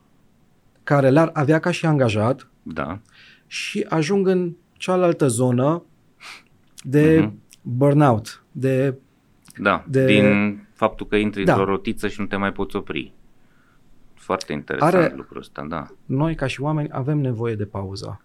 care l-ar avea ca și angajat Da. și ajung în cealaltă zonă de Mhm. burnout, de Da. De- Din faptul că intri Da. într-o rotiță și nu te mai poți opri. Foarte interesant Are- lucrul ăsta, da. noi ca și oameni avem nevoie de pauză.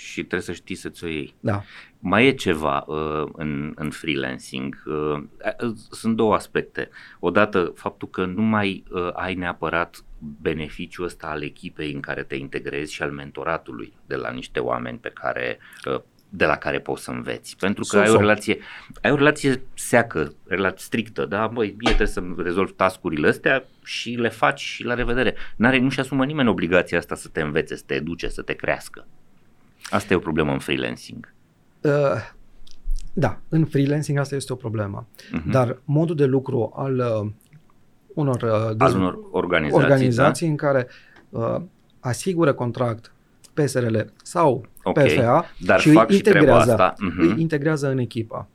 Și trebuie să știi să-ți o iei. Da. Mai e ceva uh, în, în freelancing. Uh, uh, sunt două aspecte. Odată, faptul că nu mai uh, ai neapărat beneficiul ăsta al echipei în care te integrezi și al mentoratului de la niște oameni pe care uh, de la care poți să înveți. Pentru că ai o So-so. relație, ai o relație seacă, relație strictă, da? Băi, mie trebuie să rezolvi tascurile astea și le faci și la revedere. N-are, nu-și asumă nimeni obligația asta să te învețe, să te educe, să te crească. Asta e o problemă în freelancing. Uh, da, în freelancing asta este o problemă. Mhm. Dar modul de lucru al uh, unor, uh, al dez- unor organizații, organizații în care uh, asigură contract PSRL sau Ok, PFA dar și îi fac și treaba integrează, asta. Mhm. îi integrează în echipă. da?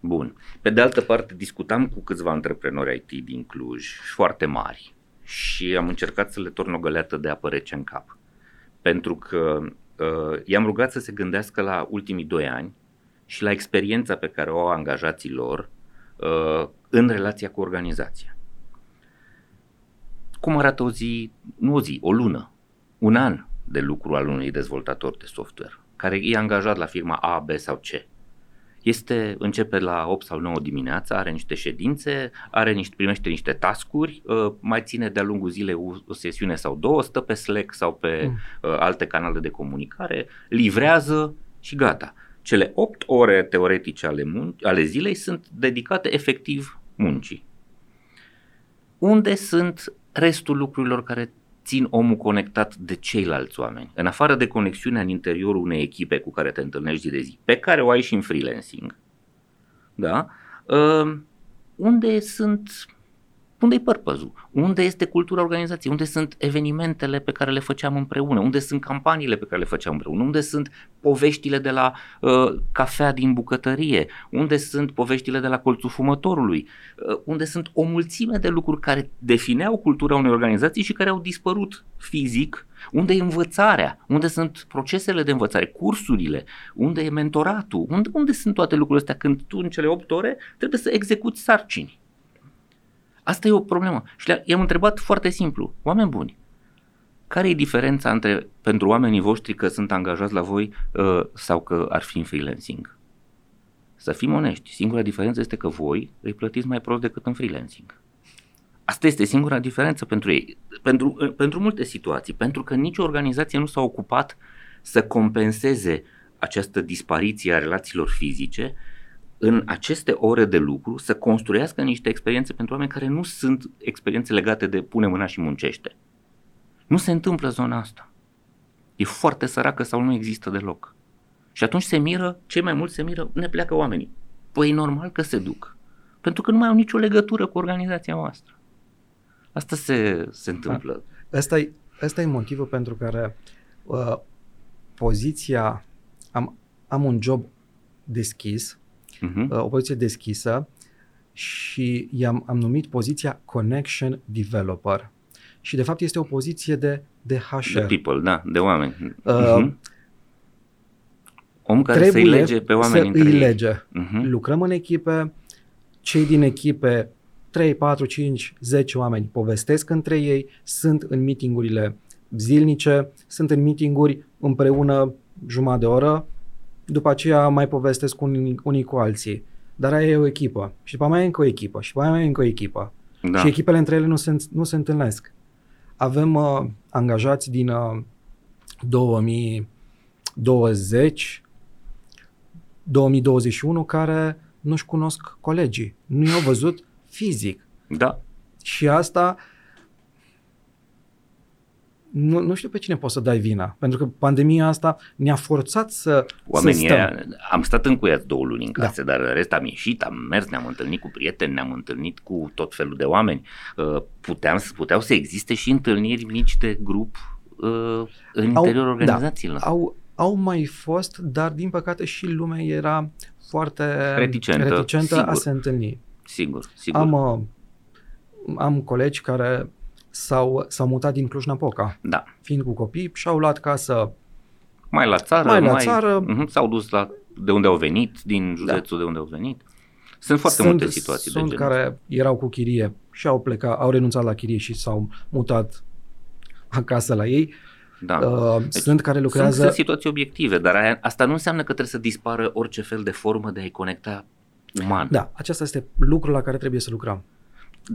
Bun. Pe de altă parte, discutam cu câțiva antreprenori IT din Cluj, foarte mari, și am încercat să le torn o găleată de apă rece în cap. Pentru că uh, i-am rugat să se gândească la ultimii doi ani și la experiența pe care o au angajații lor uh, în relația cu organizația. Cum arată o zi, nu o zi, o lună, un an de lucru al unui dezvoltator de software, care e angajat la firma A, B sau C. Este, începe la 8 sau 9 dimineața, are niște ședințe, are niște, primește niște tascuri, uh, mai ține de-a lungul zilei o, o sesiune sau două, stă pe Slack sau pe Mm. uh, alte canale de comunicare, livrează și gata. Cele 8 ore teoretice ale, mun- ale zilei sunt dedicate efectiv muncii. Unde sunt restul lucrurilor care țin omul conectat de ceilalți oameni, în afară de conexiunea în interiorul unei echipe cu care te întâlnești zi de zi, pe care o ai și în freelancing, da? Uh, unde sunt unde e purpose Unde este cultura organizației? Unde sunt evenimentele pe care le făceam împreună? Unde sunt campaniile pe care le făceam împreună? Unde sunt poveștile de la uh, cafea din bucătărie? Unde sunt poveștile de la colțul fumătorului? Uh, unde sunt o mulțime de lucruri care defineau cultura unei organizații și care au dispărut fizic? Unde e învățarea? Unde sunt procesele de învățare? Cursurile? Unde e mentoratul? Unde, unde sunt toate lucrurile astea când tu în cele 8 ore trebuie să execuți sarcini? Asta e o problemă. Și le- i-am întrebat foarte simplu, oameni buni, Care e diferența între pentru oamenii voștri că sunt angajați la voi uh, sau că ar fi în freelancing? Să fim onești, singura diferență este că voi îi plătiți mai prost decât în freelancing. Asta este singura diferență pentru ei. Pentru, uh, pentru multe situații, pentru că nicio organizație nu s-a ocupat să compenseze această dispariție a relațiilor fizice în aceste ore de lucru să construiască niște experiențe pentru oameni care nu sunt experiențe legate de pune mâna și muncește. Nu se întâmplă zona asta. E foarte săracă sau nu există deloc. Și atunci se miră, cei mai mulți se miră, ne pleacă oamenii. Păi e normal că se duc. Pentru că nu mai au nicio legătură cu organizația noastră. Asta se, se întâmplă. Ăsta e, ăsta e motivul pentru care uh, poziția, am, am un job deschis, uh-huh. uh, o poziție deschisă și i-am am numit poziția Connection Developer. Și de fapt este o poziție de, de HR. De people, da, de oameni. Uh, uh-huh. Om care să-i lege pe oameni să între îi ei. lege. Uh-huh. Lucrăm în echipe, cei din echipe, 3, 4, 5, 10 oameni povestesc între ei, sunt în meetingurile zilnice, sunt în meetinguri împreună jumătate de oră, după aceea mai povestesc unii, unii cu alții. Dar aia e o echipă. Și după mai e încă o echipă. Și după mai e încă o echipă. Da. Și echipele între ele nu se, nu se întâlnesc. Avem uh, angajați din uh, 2020, 2021 care nu-și cunosc colegii. Nu i-au văzut fizic. da. Și asta nu, nu știu pe cine poți să dai vina. Pentru că pandemia asta ne-a forțat să, Oamenii să stăm. aia, am stat încuiați două luni în Da. case, dar în rest am ieșit, am mers, ne-am întâlnit cu prieteni, ne-am întâlnit cu tot felul de oameni. Uh, Puteam, puteau să existe și întâlniri mici de grup uh, în Au- interiorul organizațiilor. Da, au, au mai fost, dar din păcate și lumea era foarte Reticentă, reticentă a sigur. se întâlni. Sigur, sigur. Am, uh, am colegi care s-au, s-au mutat din Cluj-Napoca, Da. fiind cu copii, și-au luat casă Mai la țară, Mai la țară. uh s-au dus la de unde au venit, din județul de unde au venit. Sunt foarte sunt, multe situații sunt de genul care erau cu chirie și au plecat, au renunțat la chirie și s-au mutat acasă la ei. Da. Uh, Deci, sunt care Sunt, lucrează... sunt situații obiective, dar aia, asta nu înseamnă că trebuie să dispară orice fel de formă de a-i conecta uman. Da, acesta este lucrul la care trebuie să lucrăm.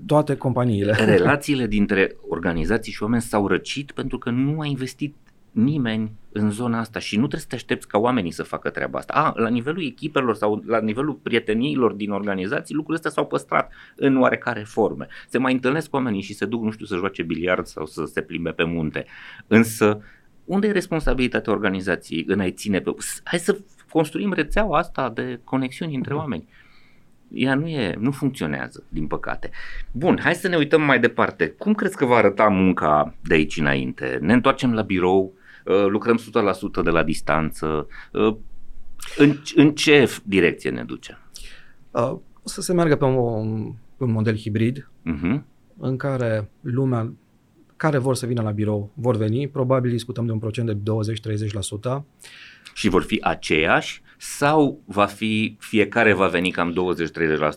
Toate companiile. [LAUGHS] Relațiile dintre organizații și oameni s-au răcit pentru că nu a investit nimeni în zona asta și nu trebuie să te aștepți ca oamenii să facă treaba asta. A, la nivelul echipelor sau la nivelul prieteniilor din organizații, lucrurile astea s-au păstrat în oarecare forme. Se mai întâlnesc oamenii și se duc, nu știu, să joace biliard sau să se plimbe pe munte. Însă, unde e responsabilitatea organizației în a-i ține pe... Hai să construim rețeaua asta de conexiuni între oameni. Ea nu, e, nu funcționează, din păcate. Bun, hai să ne uităm mai departe. Cum crezi că va arăta munca de aici înainte? Ne întoarcem la birou, uh, lucrăm 100% de la distanță. uh, În, în ce direcție ne duce? Uh, o să se meargă pe un, pe un model hibrid Uh-huh. în care lumea care vor să vină la birou vor veni. Probabil discutăm de un procent de 20-30%. Și vor fi aceiași sau va fi, fiecare va veni cam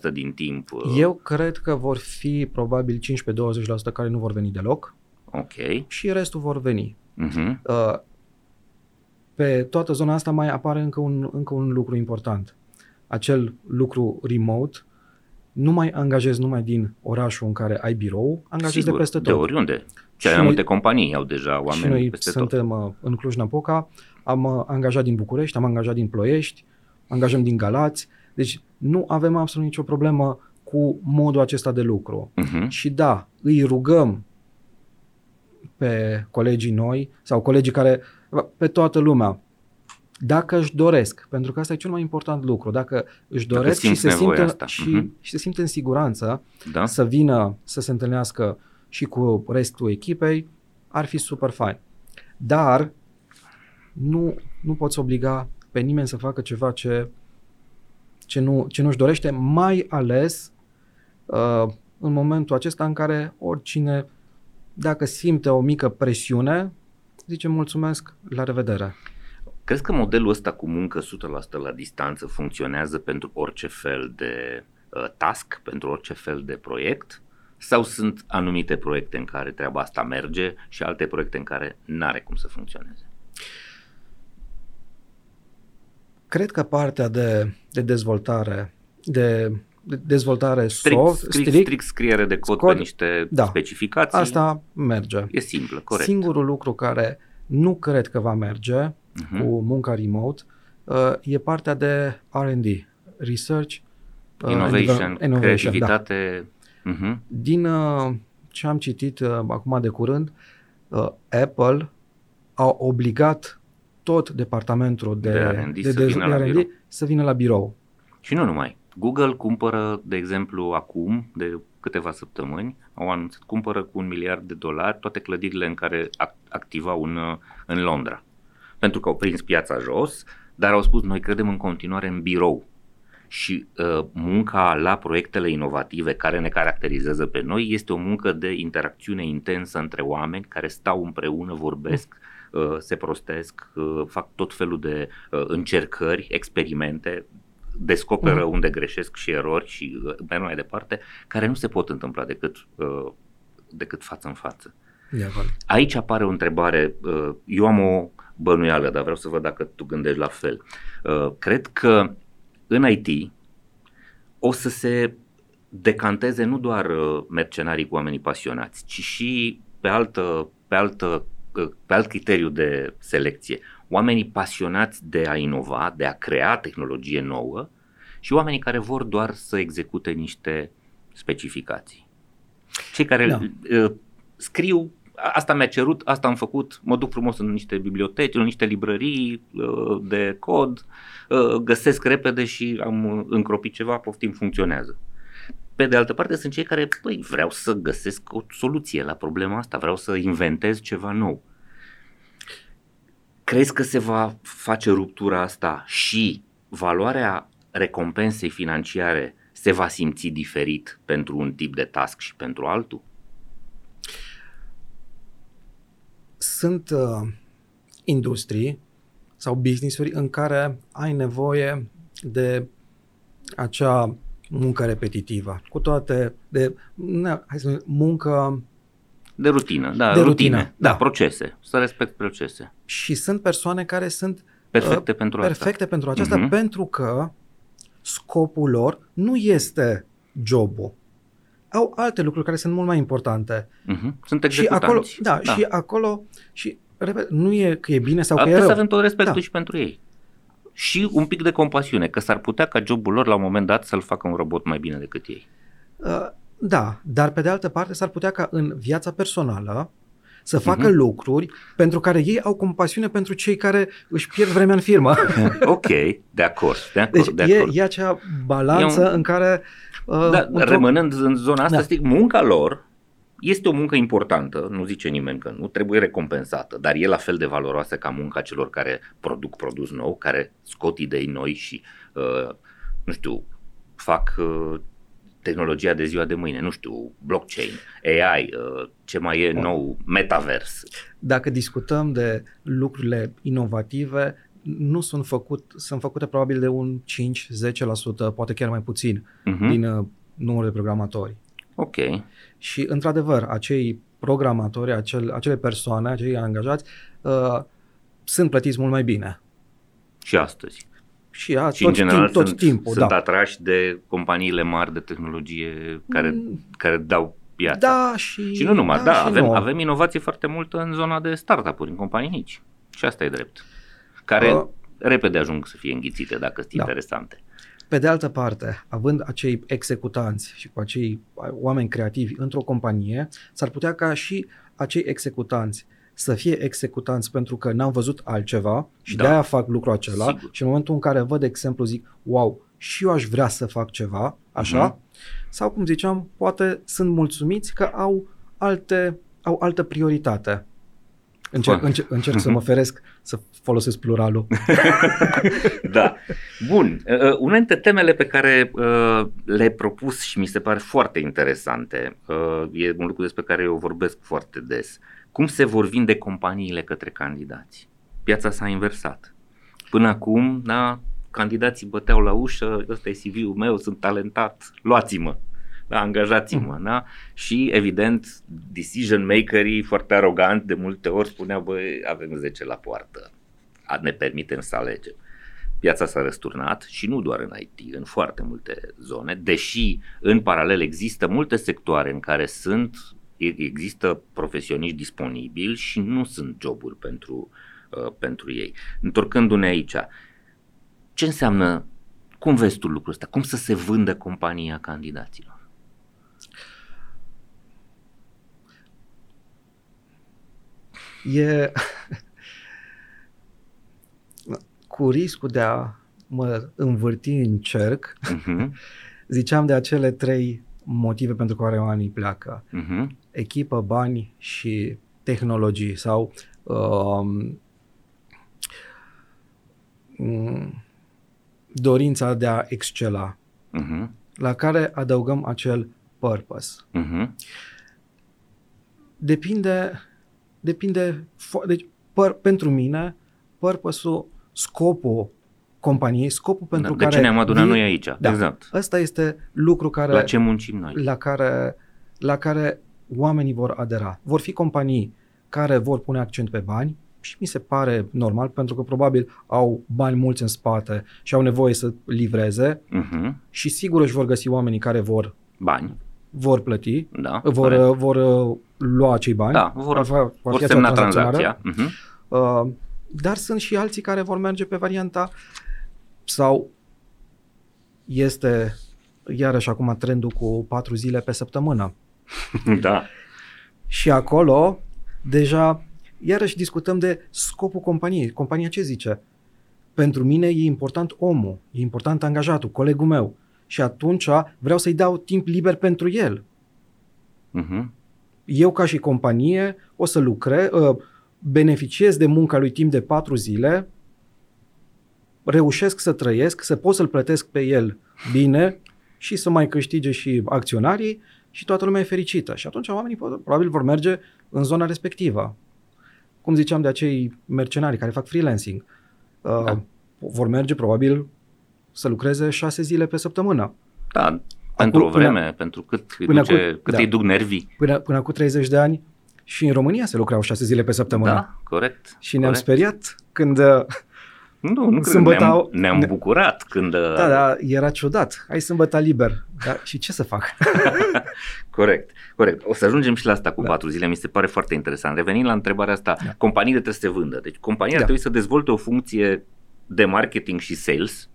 20-30% din timp? uh, Eu cred că vor fi probabil 15-20% care nu vor veni deloc Ok. și restul vor veni. Uh-huh. Uh, pe toată zona asta mai apare încă un, încă un lucru important. Acel lucru remote, nu mai angajezi numai din orașul în care ai birou, angajezi Sigur, de peste tot. De oriunde. Cele mai noi- multe companii au deja și oameni noi peste suntem uh, în Cluj-Napoca, am uh, angajat din București, am angajat din Ploiești, angajăm din Galați, deci nu avem absolut nicio problemă cu modul acesta de lucru. tot. Uh-huh. Și da, îi rugăm pe colegii noi sau colegii care, pe toată lumea, dacă își doresc, pentru că asta e cel mai important lucru, dacă își Dacă doresc și simți se, nevoia simt, asta. și, Mhm. și se simt în siguranță Da? să vină să se întâlnească și cu restul echipei, ar fi super fain. Dar nu, nu poți obliga pe nimeni să facă ceva ce, ce, nu, ce nu-și dorește, mai ales uh, în momentul acesta în care oricine, dacă simte o mică presiune, zice mulțumesc, la revedere. Crezi că modelul ăsta cu muncă 100% la distanță funcționează pentru orice fel de uh, task, pentru orice fel de proiect? Sau sunt anumite proiecte în care treaba asta merge și alte proiecte în care n-are cum să funcționeze? Cred că partea de, de dezvoltare, de, de dezvoltare Strict, soft, strict, strict, strict scriere de cod, cod, pe niște da. specificații. asta merge. e simplă, corect. Singurul lucru care nu cred că va merge Mhm. cu munca remote uh, e partea de R&D, research, uh, and Innovation, develop- innovation, da. creativitate. Mhm. Din uh, ce am citit uh, acum de curând, uh, Apple a obligat tot departamentul de, De R&D de, să de, vină la R&D birou. să vină la birou. Și nu numai. Google cumpără, de exemplu, acum, de câteva săptămâni, au anunțat, cumpără cu un miliard de dolari toate clădirile în care ac- activau în, uh, în Londra. Pentru că au prins piața jos, dar au spus, noi credem în continuare în birou. Și uh, munca la proiectele inovative care ne caracterizează pe noi este o muncă de interacțiune intensă între oameni care stau împreună, vorbesc, uh, se prostesc, uh, fac tot felul de uh, încercări, experimente, descoperă Mhm. unde greșesc și erori și uh, merg mai departe, care nu se pot întâmpla decât, uh, decât față în față. De acord. Aici apare o întrebare, uh, eu am o bănuială, dar vreau să văd dacă tu gândești la fel. Uh, Cred că în IT o să se decanteze nu doar uh, mercenarii cu oamenii pasionați, ci și pe, altă, pe, altă, uh, pe alt criteriu de selecție. Oamenii pasionați de a inova, de a crea tehnologie nouă și oamenii care vor doar să execute niște specificații. Cei care Da. uh, scriu, "A- asta mi-a cerut, asta am făcut, mă duc frumos în niște biblioteci, în niște librării uh, de cod, uh, găsesc repede și am uh, încropit ceva, poftim, funcționează. Pe de altă parte sunt cei care, păi, vreau să găsesc o soluție la problema asta, vreau să inventez ceva nou. Crezi că se va face ruptura asta și valoarea recompensei financiare se va simți diferit pentru un tip de task și pentru altul? Sunt uh, industrii sau business-uri în care ai nevoie de acea muncă repetitivă, cu toate de, na, hai să spunem, muncă De rutină, da, De rutine, rutină, da, da. procese, să respect procese. și sunt persoane care sunt Perfecte uh, pentru asta. perfecte pentru aceasta Mhm. pentru că scopul lor nu este jobul. Au alte lucruri care sunt mult mai importante. Mhm. Sunt Și acolo, executanți. da, și acolo și repet, nu e că e bine sau că e Trebuie rău. să avem tot respectul Da. și pentru ei. Și un pic de compasiune, că s-ar putea ca jobul lor la un moment dat să-l facă un robot mai bine decât ei. Uh, Da, dar pe de altă parte s-ar putea ca în viața personală să facă Mhm. lucruri pentru care ei au compasiune pentru cei care își pierd vremea în firmă. [LAUGHS] ok, de acord, de acord, Deci de e, acord. e acea balanță E un- în care... Uh, Da, într-o- rămânând în zona asta, Da. stic, munca lor este o muncă importantă, nu zice nimeni că nu, trebuie recompensată, dar e la fel de valoroasă ca munca celor care produc produs nou, care scot idei noi și, uh, nu știu, fac uh, tehnologia de ziua de mâine, nu știu, blockchain, AI, uh, ce mai e nou, metavers. Dacă discutăm de lucrurile inovative, nu sunt, făcut, sunt făcute probabil de un 5-10%, poate chiar mai puțin, Mhm. din uh, numărul de programatori. Ok, Și, într-adevăr, acei programatori, acel, acele persoane, acei angajați, uh, sunt plătiți mult mai bine. și astăzi. Și, a, Și tot, în general timp, tot sunt, timpul, sunt da. atrași de companiile mari de tehnologie care, Mm, care dau piața. Da, și... Și nu numai, da, și avem, nu. avem inovație foarte multă în zona de startup-uri, în companii mici. Și asta e drept. Care Uh, repede ajung să fie înghițite dacă sunt Da. interesante. Pe de altă parte, având acei executanți și cu acei oameni creativi într-o companie, s-ar putea ca și acei executanți să fie executanți pentru că n-au văzut altceva și Da. de-aia fac lucrul acela Sigur. și în momentul în care văd exemplu zic, wow, și eu aș vrea să fac ceva, așa, Mhm. sau cum ziceam, poate sunt mulțumiți că au alte, au altă prioritate. Încerc, Fă. încerc, încerc să mă feresc să folosesc pluralul. [LAUGHS] Da. Bun. Uh, Una dintre temele pe care uh, le-ai propus și mi se pare foarte interesante, uh, e un lucru despre care eu vorbesc foarte des. Cum se vor vinde companiile către candidați? Piața s-a inversat. Până acum, da, candidații băteau la ușă, ăsta e CV-ul meu, sunt talentat, luați-mă. Angajați-mă, da? Și evident, decision makerii foarte arogant de multe ori spuneau, băi, avem 10 la poartă, ne permitem să alegem. Piața s-a răsturnat și nu doar în IT, în foarte multe zone, deși în paralel există multe sectoare în care sunt există profesioniști disponibili și nu sunt joburi pentru, uh, pentru ei. Întorcându-ne aici, ce înseamnă, cum vezi tu lucrul ăsta? Cum să se vândă compania candidaților? E [LAUGHS] cu riscul de a mă învârti în cerc, uh-huh. ziceam de acele trei motive pentru care oamenii pleacă. Uh-huh. Echipă, bani și tehnologii sau um, dorința de a excela, uh-huh. la care adăugăm acel purpose. Uh-huh. Depinde, depinde, deci păr, pentru mine, purpose-ul, scopul companiei, scopul pentru da, care... De ce ne-am adunat noi aici, da, exact. Ăsta este lucru care... La ce muncim noi. La care, la care oamenii vor adera. Vor fi companii care vor pune accent pe bani și mi se pare normal pentru că probabil au bani mulți în spate și au nevoie să livreze uh-huh. și sigur își vor găsi oamenii care vor bani vor plăti, da, vor, uh, vor uh, lua acei bani, da, vor, vor, vor semna tranzacția. Uh-huh. Uh, dar sunt și alții care vor merge pe varianta sau este iarăși acum trendul cu patru zile pe săptămână. [LAUGHS] da. Și acolo deja iarăși discutăm de scopul companiei. Compania ce zice? Pentru mine e important omul, e important angajatul, colegul meu. Și atunci vreau să-i dau timp liber pentru el. Uh-huh. Eu ca și companie o să lucrez, uh, beneficiez de munca lui timp de patru zile, reușesc să trăiesc, să pot să-l plătesc pe el bine și să mai câștige și acționarii și toată lumea e fericită. Și atunci oamenii probabil vor merge în zona respectivă. Cum ziceam de acei mercenari care fac freelancing. Uh, da. Vor merge probabil să lucreze șase zile pe săptămână. Da, pentru o vreme, până, pentru cât, până duce, cu, cât da, îi duc nervii. Până, până cu 30 de ani și în România se lucrau șase zile pe săptămână. Da, corect. Și ne-am corect. speriat când uh, nu, nu sâmbătă cred, ne-am, ne-am ne... bucurat când... Uh, da, da, era ciudat. Hai sâmbătă liber. Da, și ce să fac? [LAUGHS] [LAUGHS] corect, corect. O să ajungem și la asta cu da. patru zile, mi se pare foarte interesant. Revenind la întrebarea asta, da. companiile trebuie să se vândă. Deci compania da. trebuie să dezvolte o funcție de marketing și sales,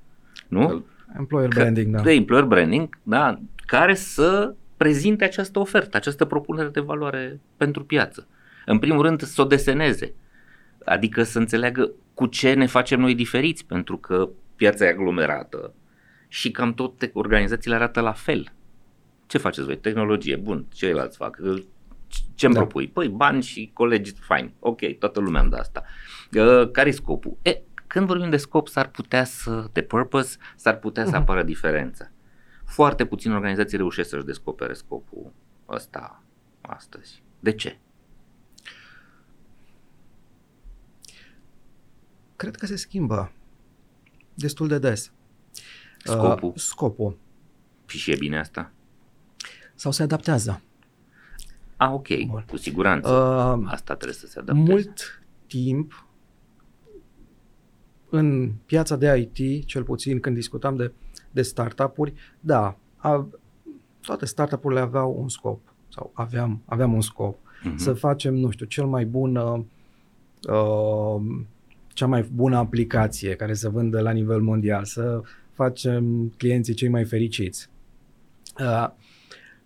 nu? Employer branding, da. De employer branding, da, care să prezinte această ofertă, această propunere de valoare pentru piață. În primul rând să o deseneze, adică să înțeleagă cu ce ne facem noi diferiți, pentru că piața e aglomerată și cam toate organizațiile arată la fel. Ce faceți voi? Tehnologie, bun, ceilalți fac. Ce-mi da. propui? Păi bani și colegi, fain, ok, toată lumea îmi dă asta. Uh, care e scopul? E, când vorbim de scop, s-ar putea să, de purpose, s-ar putea uh-huh. să mhm. apară diferența. Foarte puține organizații reușesc să-și descopere scopul ăsta astăzi. De ce? Cred că se schimbă destul de des. Scopul? Uh, scopul. Și și e bine asta? Sau se adaptează. Ah, ok, Bun. cu siguranță. Uh, asta trebuie să se adapteze. Mult timp în piața de IT, cel puțin când discutam de, de startup-uri, da, a, toate startup-urile aveau un scop sau aveam, aveam un scop. Uh-huh. Să facem, nu știu, cel mai bun uh, cea mai bună aplicație care să vândă la nivel mondial, să facem clienții cei mai fericiți. Uh,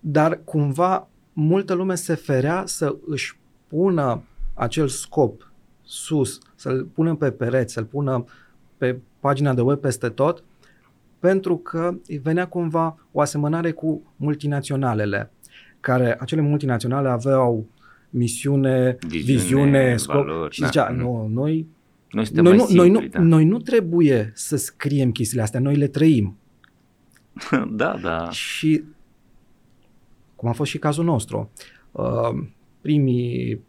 dar cumva multă lume se ferea să își pună acel scop sus, să-l pună pe pereți, să-l pună pe pagina de web peste tot, pentru că venea cumva o asemănare cu multinaționalele, care acele multinaționale aveau misiune, viziune, viziune scop valori, și da. zicea, nu, noi noi suntem noi, mai simpli, noi, nu, da. noi nu trebuie să scriem chestiile astea, noi le trăim. [LAUGHS] da, da. Și cum a fost și cazul nostru, uh, primii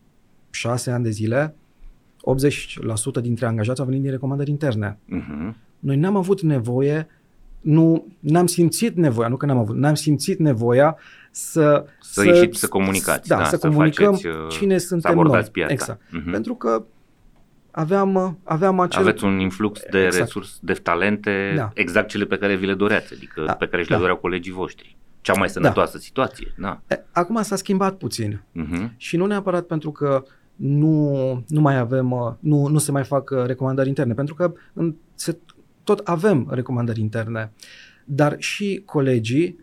șase ani de zile, 80% dintre angajați au venit din recomandări interne. Uh-huh. Noi n-am avut nevoie nu, n-am simțit nevoia, nu că n-am avut, n-am simțit nevoia să... Să ieșiți să comunicați, Da, da, să să comunicăm faceți, uh, cine să suntem noi. abordați piața. Exact. Mhm. Pentru că aveam, uh, aveam acel... Aveți un influx de Exact. resurse, de talente, Da. exact cele pe care vi le doreați, adică Da, pe care și da. le doreau colegii voștri. Cea mai sănătoasă situație, da. E, Acum s-a schimbat puțin. Mhm. Și nu neapărat pentru că nu, nu mai avem, uh, nu, nu se mai fac uh, recomandări interne, pentru că în, se, tot avem recomandări interne, dar și colegii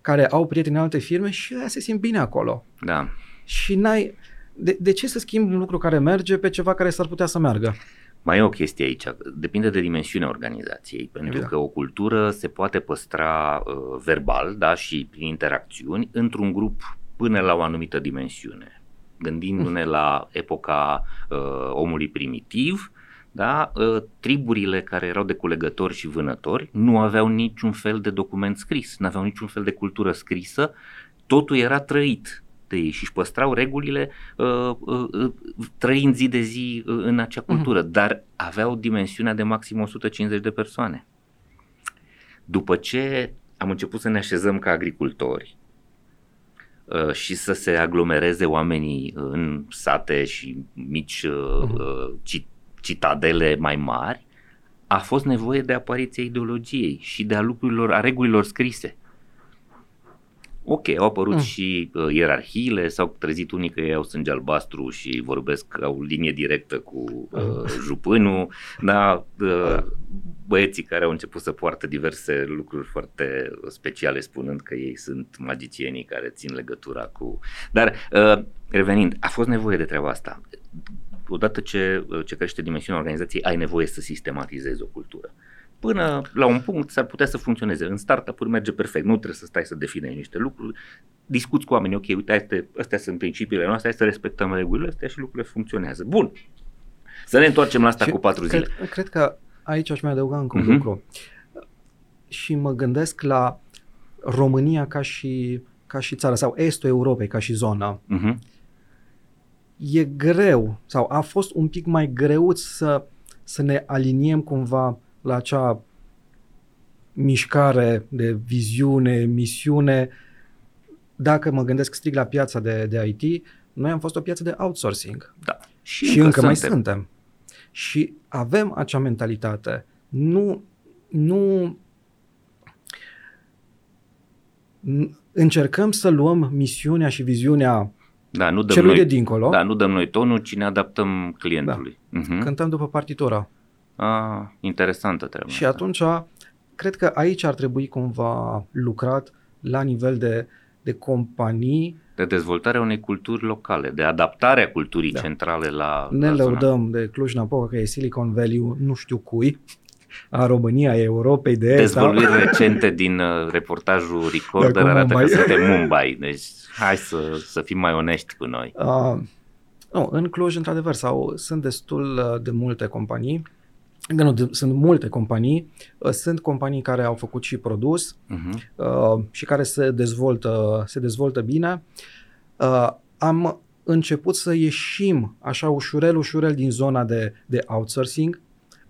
care au prieteni în alte firme și aia se simt bine acolo. Da. Și n-ai, de, de ce să schimbi un lucru care merge pe ceva care s-ar putea să meargă? Mai e o chestie aici, depinde de dimensiunea organizației, pentru Evident. că o cultură se poate păstra uh, verbal da, și prin interacțiuni într-un grup până la o anumită dimensiune. Gândindu-ne la epoca uh, omului primitiv, da, uh, triburile care erau de culegători și vânători nu aveau niciun fel de document scris, nu aveau niciun fel de cultură scrisă, totul era trăit de ei și își păstrau regulile uh, uh, uh, trăind zi de zi uh, în acea cultură, dar aveau dimensiunea de maxim 150 de persoane. După ce am început să ne așezăm ca agricultori uh, și să se aglomereze oamenii în sate și mici uh, Mhm. uh, ci- citadele mai mari, a fost nevoie de apariția ideologiei și de a lucrurilor, a regulilor scrise. Ok, au apărut Mm. și uh, ierarhiile, s-au trezit unii că ei au sânge albastru și vorbesc, au linie directă cu uh, jupânul, da, uh, băieții care au început să poartă diverse lucruri foarte speciale spunând că ei sunt magicienii care țin legătura cu... Dar uh, revenind, a fost nevoie de treaba asta. Odată ce, uh, ce crește dimensiunea organizației, ai nevoie să sistematizezi o cultură. Până la un punct s-ar putea să funcționeze. În startup-uri merge perfect, nu trebuie să stai să defini niște lucruri, discuți cu oamenii, ok, uite, astea, astea sunt principiile noastre, hai să respectăm regulile astea și lucrurile funcționează. Bun. Să ne întoarcem la asta Și cu patru zile. Cred, cred că aici aș mai adăuga încă un Mhm. lucru. Și mă gândesc la România ca și, ca și țară sau estul Europei ca și zonă. Uh-huh. E greu sau a fost un pic mai greuț să, să ne aliniem cumva la acea mișcare de viziune, misiune. Dacă mă gândesc strict la piața de, de IT, noi am fost o piață de outsourcing. Da. Și, și încă, încă mai suntem. Și avem acea mentalitate. Nu, nu n- încercăm să luăm misiunea și viziunea Da, nu dăm celui noi, de dincolo, Da, nu dăm noi tonul, ci ne adaptăm clientului. Da. Uh-huh. cântăm după partitura. Ah, interesantă treaba. Și asta. atunci, cred că aici ar trebui cumva lucrat la nivel de, de companii. De dezvoltarea unei culturi locale, de adaptarea culturii Da. da. centrale la Ne la zona. lăudăm de Cluj-Napoca că e Silicon Valley, nu știu cui, a României, a Europei de Est. da? Dezvăluiri recente din uh, reportajul Recorder Da, cu arată Mumbai. că suntem Mumbai, deci hai să, să fim mai onești cu noi. Uh, nu, în Cluj, într-adevăr, sau sunt destul uh, de multe companii, încă nu, de, sunt multe companii, uh, sunt companii care au făcut și produs Uh-huh. uh, și care se dezvoltă, se dezvoltă bine. Uh, am început să ieșim așa ușurel, ușurel din zona de, de outsourcing.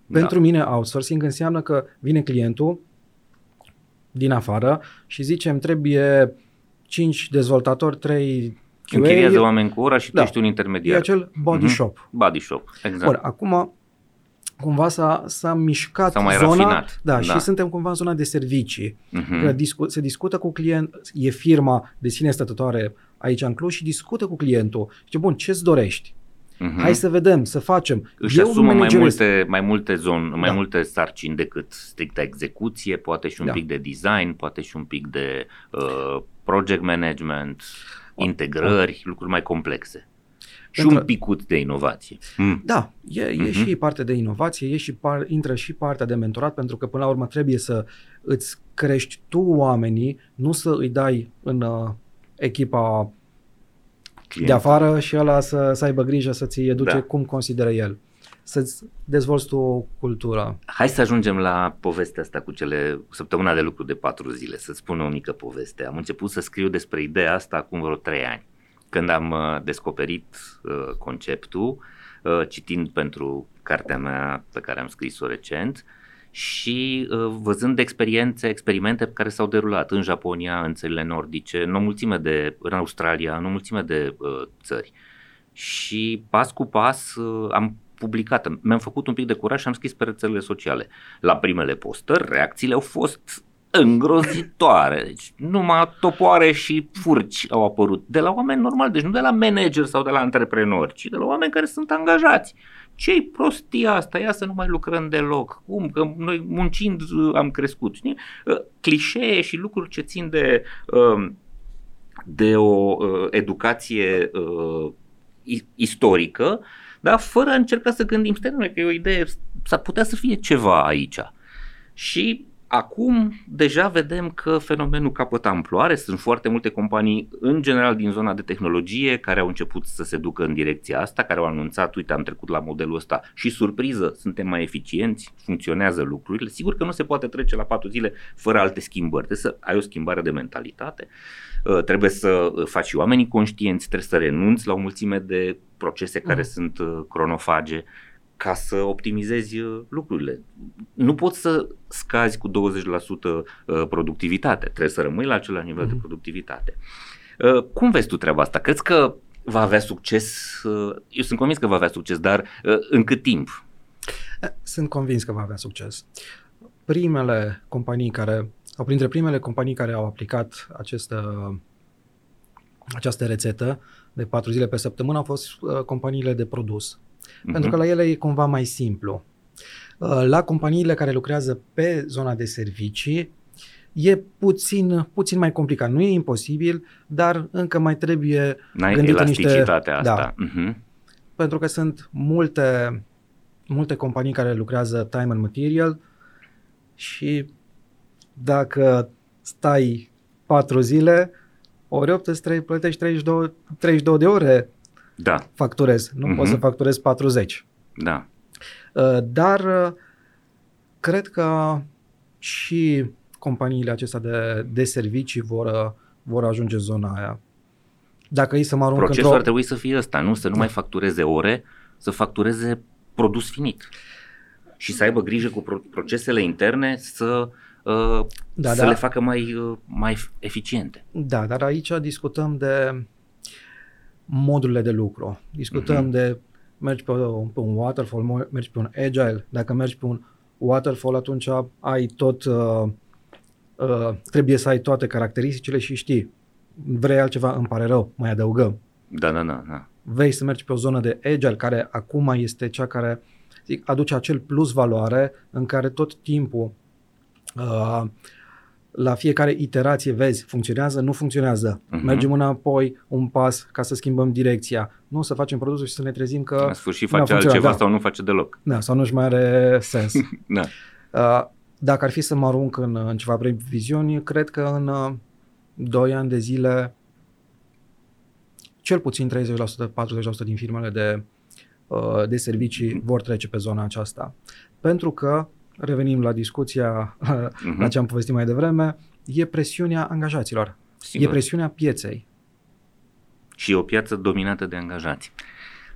Da. Pentru mine outsourcing înseamnă că vine clientul din afară și zicem trebuie 5 dezvoltatori, 3 QA, Închiriază oameni cu ora și tu Da. ești un e intermediar. acel body Mhm. shop. Body shop, exact. Bun, acum cumva s-a, s-a mișcat S-a mai zona, rafinat, da, da. și suntem cumva în zona de servicii. Mhm. Că discu- se discută cu client, e firma de sine stătătoare aici în Cluj și discută cu clientul. Și zice, bun, ce-ți dorești? Mhm. Hai să vedem, să facem. își Eu asumă mai managerez. multe, mai multe zone, mai Da. multe sarcini decât stricta execuție, poate și un Da. pic de design, poate și un pic de uh, project management, integrări, lucruri mai complexe. Și Pentru- un picut de inovație. Mm. Da, e, e Mhm. și parte de inovație, e și par, intră și partea de mentorat, pentru că până la urmă trebuie să îți crești tu oamenii, nu să îi dai în uh, echipa de afară și ăla să, să aibă grijă să-ți educe Da. cum consideră el. Să-ți dezvolți tu o cultură. Hai să ajungem la povestea asta cu cele săptămâna de lucru de patru zile, să spun o mică poveste. Am început să scriu despre ideea asta acum vreo trei ani, când am uh, descoperit uh, conceptul, uh, citind pentru cartea mea pe care am scris-o recent și uh, văzând experiențe, experimente care s-au derulat în Japonia, în țările nordice, în o mulțime de, în Australia, în o mulțime de uh, țări. Și pas cu pas uh, am publicat, mi-am făcut un pic de curaj și am scris pe rețelele sociale. La primele postări, reacțiile au fost îngrozitoare. Deci numai topoare și furci au apărut de la oameni normali, deci nu de la manageri sau de la antreprenori, ci de la oameni care sunt angajați. Ce-i prostia asta? Ia să nu mai lucrăm deloc. Cum? Că noi muncind am crescut. Știi? Uh, clișee și lucruri ce țin de, um, de o uh, educație uh, istorică, dar fără a încerca să gândim, stai că e o idee, s-ar putea să fie ceva aici. Și Acum deja vedem că fenomenul capătă amploare, sunt foarte multe companii, în general din zona de tehnologie, care au început să se ducă în direcția asta, care au anunțat, uite, am trecut la modelul ăsta și surpriză, suntem mai eficienți, funcționează lucrurile. Sigur că nu se poate trece la patru zile fără alte schimbări, trebuie să ai o schimbare de mentalitate, uh, trebuie să faci și oamenii conștienți, trebuie să renunți la o mulțime de procese care mm. sunt uh, cronofage, ca să optimizezi uh, lucrurile. Nu poți să scazi cu 20% uh, productivitate, trebuie să rămâi la același nivel mm-hmm. de mhm. productivitate. Uh, cum vezi tu treaba asta? Crezi că va avea succes? Eu sunt convins că va avea succes, dar în cât timp? Sunt convins că va avea succes. Primele companii care, sau printre primele companii care au aplicat această, această rețetă de patru zile pe săptămână au fost companiile de produs uh-huh. pentru că la ele e cumva mai simplu. Uh, la companiile care lucrează pe zona de servicii, e puțin, puțin mai complicat. Nu e imposibil, dar încă mai trebuie N-ai gândit niște... asta. Da, uh-huh. Pentru că sunt multe, multe companii care lucrează time and material și dacă stai patru zile, ori 8 îți plătești 32, 32 de ore da. facturez. Nu uh-huh. pot să facturez 40. Da. Uh, dar uh, cred că și companiile acestea de, de servicii vor, uh, vor ajunge în zona aia. Dacă ei să mă arunc Procesul într-o... ar trebui să fie ăsta, nu? Să nu da. mai factureze ore, să factureze produs finit. Și să aibă grijă cu procesele interne să, uh, da, să da. le facă mai, uh, mai eficiente. Da, dar aici discutăm de modurile de lucru. Discutăm uh-huh. de mergi pe, pe un waterfall, mergi pe un agile. Dacă mergi pe un waterfall, atunci ai tot, uh, uh, trebuie să ai toate caracteristicile și știi, vrei altceva, îmi pare rău, mai adăugăm. Da, da, da. da. Vrei să mergi pe o zonă de agile, care acum este cea care zic, aduce acel plus valoare în care tot timpul uh, la fiecare iterație vezi, funcționează, nu funcționează. Uh-huh. Mergem înapoi un pas ca să schimbăm direcția. Nu să facem produsul și să ne trezim că... În sfârșit face altceva da. sau nu face deloc. Da, sau nu-și mai are sens. [LAUGHS] da. Uh, dacă ar fi să mă arunc în, în ceva previziuni, cred că în uh, 2 ani de zile cel puțin 30%, 40% din firmele de, uh, de servicii uh-huh. vor trece pe zona aceasta. Pentru că revenim la discuția uh-huh. la ce am povestit mai devreme, e presiunea angajaților. Sigur. E presiunea pieței. Și e o piață dominată de angajați.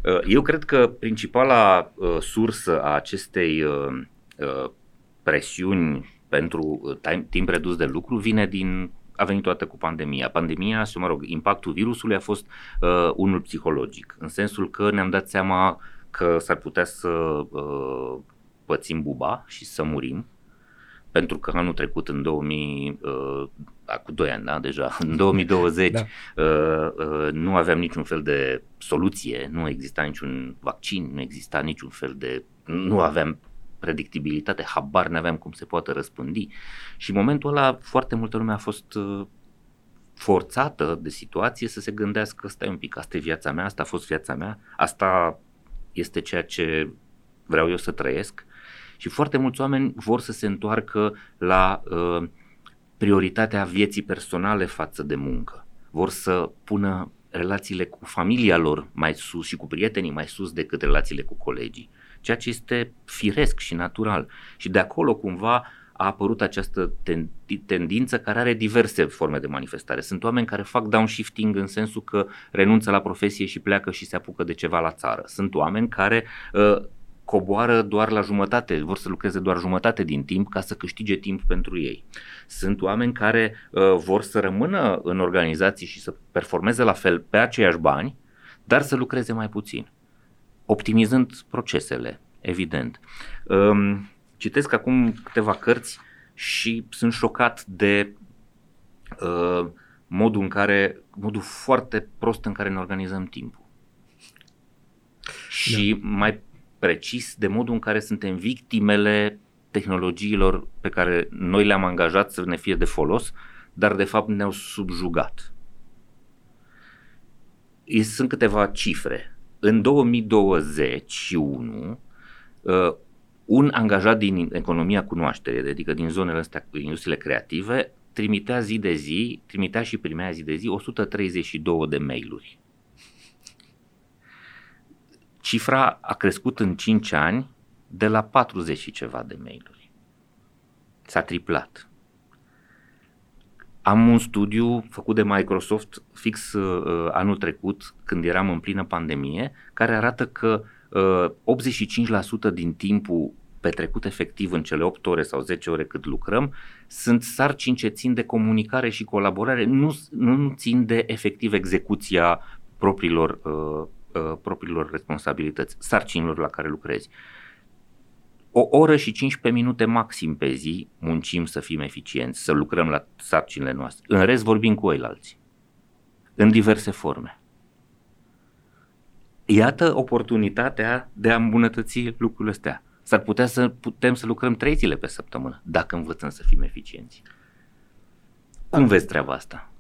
Uh, eu cred că principala uh, sursă a acestei uh, presiuni pentru timp redus de lucru vine din a venit toată cu pandemia. Pandemia și, mă rog, impactul virusului a fost uh, unul psihologic, în sensul că ne-am dat seama că s-ar putea să uh, pățim buba și să murim, pentru că anul trecut, în 2000, uh, cu 2 ani, da, deja, [LAUGHS] în 2020, da. uh, uh, nu aveam niciun fel de soluție, nu exista niciun vaccin, nu exista niciun fel de, nu aveam predictibilitate, habar ne aveam cum se poate răspândi. Și în momentul ăla foarte multă lume a fost uh, forțată de situație să se gândească, stai un pic, asta e viața mea, asta a fost viața mea, asta este ceea ce vreau eu să trăiesc și foarte mulți oameni vor să se întoarcă la uh, prioritatea vieții personale față de muncă. Vor să pună relațiile cu familia lor mai sus și cu prietenii mai sus decât relațiile cu colegii. Ceea ce este firesc și natural. Și de acolo cumva a apărut această ten- tendință care are diverse forme de manifestare. Sunt oameni care fac downshifting în sensul că renunță la profesie și pleacă și se apucă de ceva la țară. Sunt oameni care uh, coboară doar la jumătate, vor să lucreze doar jumătate din timp ca să câștige timp pentru ei. Sunt oameni care uh, vor să rămână în organizații și să performeze la fel pe aceiași bani, dar să lucreze mai puțin, optimizând procesele, evident. Um, citesc acum câteva cărți și sunt șocat de uh, modul în care, modul foarte prost în care ne organizăm timpul. Și da. mai precis de modul în care suntem victimele tehnologiilor pe care noi le-am angajat să ne fie de folos, dar de fapt ne-au subjugat. Sunt câteva cifre. În 2021, uh, un angajat din economia cunoașterii, adică din zonele astea, industriile creative, trimitea zi de zi, trimitea și primea zi de zi 132 de mail-uri. Cifra a crescut în 5 ani de la 40 și ceva de mail-uri. S-a triplat. Am un studiu făcut de Microsoft fix uh, anul trecut, când eram în plină pandemie, care arată că uh, 85% din timpul petrecut efectiv în cele 8 ore sau 10 ore cât lucrăm, sunt sarcini ce țin de comunicare și colaborare, nu, nu țin de efectiv execuția propriilor, uh, uh, propriilor responsabilități, sarcinilor la care lucrezi. O oră și 15 minute maxim pe zi muncim să fim eficienți, să lucrăm la sarcinile noastre. În rest vorbim cu alții, în diverse forme. Iată oportunitatea de a îmbunătăți lucrurile astea S-ar putea să putem să lucrăm trei zile pe săptămână, dacă învățăm să fim eficienți. Cum da. vezi treaba asta?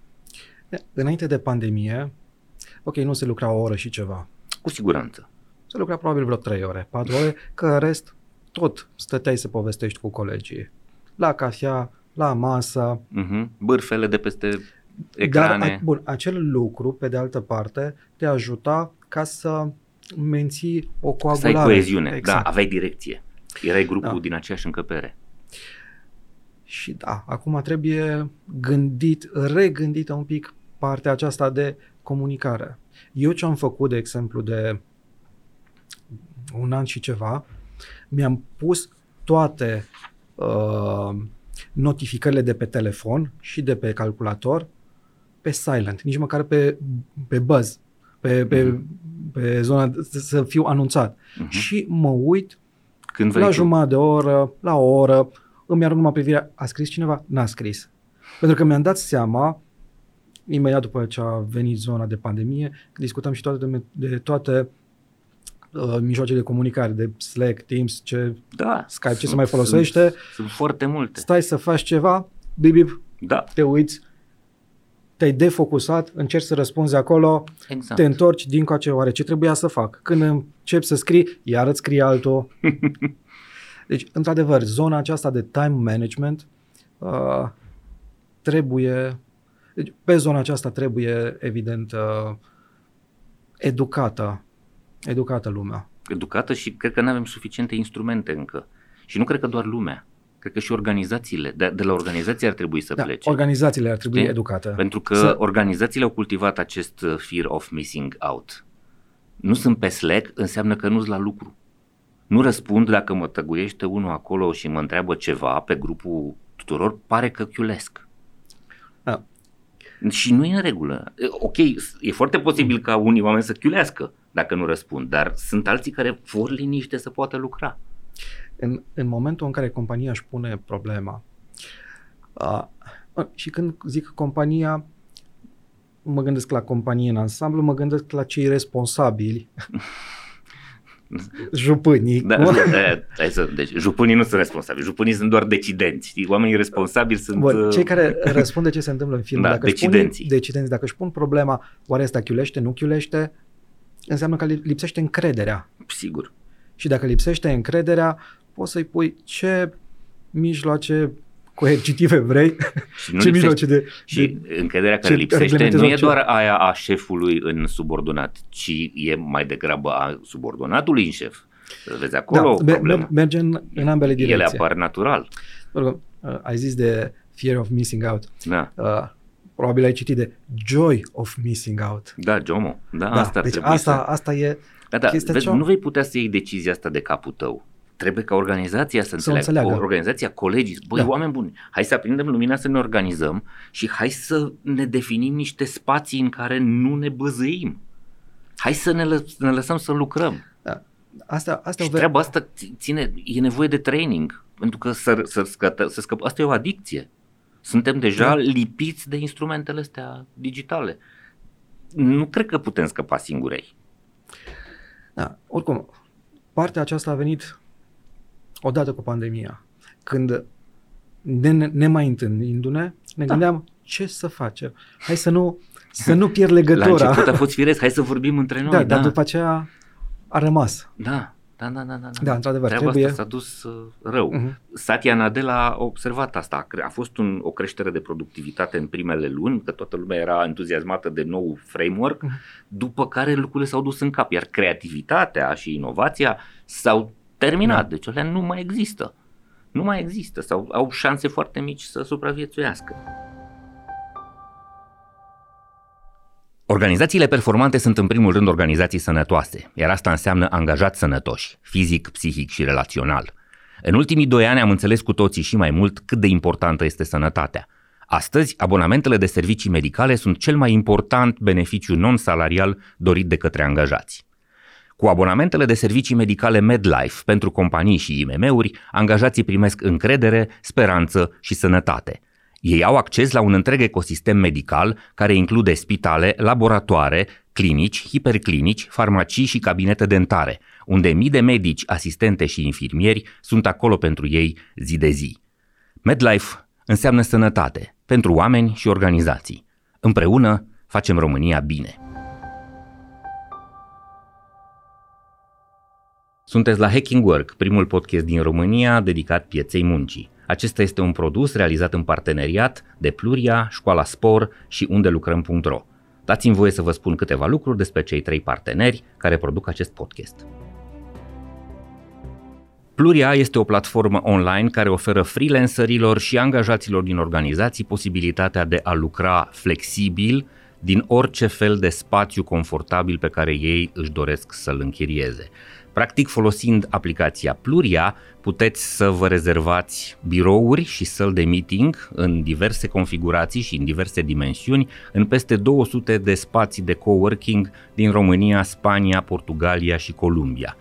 Înainte de pandemie, ok, nu se lucra o oră și ceva. Cu siguranță. Se lucra probabil vreo trei ore, patru ore, că în rest tot stăteai să povestești cu colegii. La cafea, la masă. Uh-huh. Bârfele de peste ecrane. Dar, bun, acel lucru, pe de altă parte, te ajuta ca să menții o coagulare. Să ai coeziune, da, exact. da, aveai direcție. Erai grupul da. din aceeași încăpere. Și da, acum trebuie gândit, regândită un pic partea aceasta de comunicare. Eu ce am făcut, de exemplu, de un an și ceva, mi-am pus toate uh, notificările de pe telefon și de pe calculator pe silent, nici măcar pe, pe buzz, pe, pe, mm-hmm pe zona să fiu anunțat. Uh-huh. Și mă uit Când la jumătate de oră, la o oră, îmi arunc numai privirea, a scris cineva? N-a scris. Pentru că mi-am dat seama, imediat după ce a venit zona de pandemie, că discutam și toate de, de toate uh, mijloace de comunicare, de Slack, Teams, ce, da, Skype, sunt, ce se mai folosește. Sunt, sunt foarte multe. Stai să faci ceva, bip, bip, da. te uiți, te-ai defocusat, încerci să răspunzi acolo, exact. te întorci din coace, oare ce trebuia să fac? Când încep să scrii, iar îți scrie altul. [LAUGHS] deci, într-adevăr, zona aceasta de time management uh, trebuie, deci, pe zona aceasta trebuie, evident, uh, educată, educată lumea. Educată și cred că nu avem suficiente instrumente încă. Și nu cred că doar lumea. Cred că și organizațiile, de, de la organizații ar trebui să da, plece. organizațiile ar trebui Știi? educate. Pentru că să... organizațiile au cultivat acest uh, fear of missing out. Nu sunt pe Slack, înseamnă că nu-s la lucru. Nu răspund dacă mă tăguiește unul acolo și mă întreabă ceva pe grupul tuturor, pare că chiulesc. Da. Și nu e în regulă. Ok, e foarte posibil ca unii oameni să chiulească dacă nu răspund, dar sunt alții care vor liniște să poată lucra în, în momentul în care compania își pune problema, uh, și când zic compania, mă gândesc la companie în ansamblu, mă gândesc la cei responsabili, [LAUGHS] jupânii. Da, da, da, să, deci jupânii nu sunt responsabili, jupânii sunt doar decidenți. Oamenii responsabili sunt... Bun, uh, cei care [LAUGHS] răspund de ce se întâmplă în film. Da, dacă decidenții. Spun, decidenți. Dacă își pun problema, oare asta chiulește, nu chiulește, înseamnă că lipsește încrederea. Sigur. Și dacă lipsește încrederea, poți să-i pui ce mijloace coercitive vrei, și nu ce mijloace de... Și de, încrederea care lipsește nu e doar aia a șefului în subordonat, ci e mai degrabă a subordonatului în șef. Vezi acolo da, problemă. Merge în, în ambele direcții. Ele apar natural. Uh, ai zis de fear of missing out. Da. Uh, probabil ai citit de joy of missing out. Da, JOMO. Da, da asta deci asta, să... asta e Da, da, Chestia vezi, cea- nu vei putea să iei decizia asta de capul tău. Trebuie ca organizația să, Să o înțeleagă, înțeleagă. organizația, colegii, băi, Da. oameni buni, hai să aprindem lumina să ne organizăm și hai să ne definim niște spații în care nu ne băzăim. Hai să ne, lă- ne lăsăm să lucrăm. Asta, asta Și o ve- treaba asta ți- ține, e nevoie de training, pentru că să, să, scătă, să scăp, asta e o adicție. Suntem deja Da. lipiți de instrumentele astea digitale. Nu cred că putem scăpa singurei. Da, oricum, partea aceasta a venit odată cu pandemia, când ne, ne, ne mai întâlnindu-ne, ne Da. gândeam ce să facem. Hai să nu, să nu pierd [LAUGHS] La legătura. început a fost firesc, hai să vorbim între noi. da, da, dar după aceea a rămas. da, da, da, da, da. Da, într-adevăr, Treaba trebuie- asta s-a dus uh, rău. Mhm. Satya Nadella a observat asta. A cre- A fost un, o creștere de productivitate în primele luni, că toată lumea era entuziasmată de nou framework, Mhm. după care lucrurile s-au dus în cap, iar creativitatea și inovația s-au terminat, Da. deci alea nu mai există. Nu mai există sau au șanse foarte mici să supraviețuiască. Organizațiile performante sunt în primul rând organizații sănătoase, iar asta înseamnă angajați sănătoși, fizic, psihic și relațional. În ultimii doi ani am înțeles cu toții și mai mult cât de importantă este sănătatea. Astăzi, abonamentele de servicii medicale sunt cel mai important beneficiu non-salarial dorit de către angajați. Cu abonamentele de servicii medicale MedLife pentru companii și IMM-uri, angajații primesc încredere, speranță și sănătate. Ei au acces la un întreg ecosistem medical care include spitale, laboratoare, clinici, hiperclinici, farmacii și cabinete dentare, unde mii de medici, asistente și infirmieri sunt acolo pentru ei zi de zi. MedLife înseamnă sănătate pentru oameni și organizații. Împreună facem România bine. Sunteți la Hacking Work, primul podcast din România dedicat pieței muncii. Acesta este un produs realizat în parteneriat de Pluria, Școala Spor și undelucrăm.ro. Dați-mi voie să vă spun câteva lucruri despre cei trei parteneri care produc acest podcast. Pluria este o platformă online care oferă freelancerilor și angajaților din organizații posibilitatea de a lucra flexibil din orice fel de spațiu confortabil pe care ei își doresc să-l închirieze. Practic, folosind aplicația Pluria, puteți să vă rezervați birouri și săli de meeting în diverse configurații și în diverse dimensiuni, în peste 200 de spații de coworking din România, Spania, Portugalia și Columbia.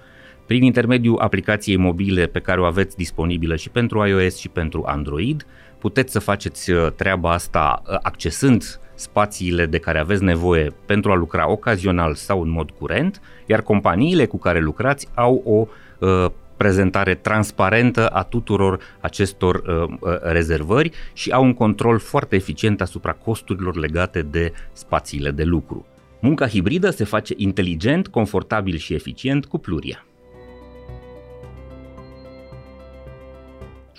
Prin intermediul aplicației mobile pe care o aveți disponibilă și pentru iOS și pentru Android, puteți să faceți uh, treaba asta uh, accesând spațiile de care aveți nevoie pentru a lucra ocazional sau în mod curent, iar companiile cu care lucrați au o uh, prezentare transparentă a tuturor acestor uh, uh, rezervări și au un control foarte eficient asupra costurilor legate de spațiile de lucru. Munca hibridă se face inteligent, confortabil și eficient cu Pluria.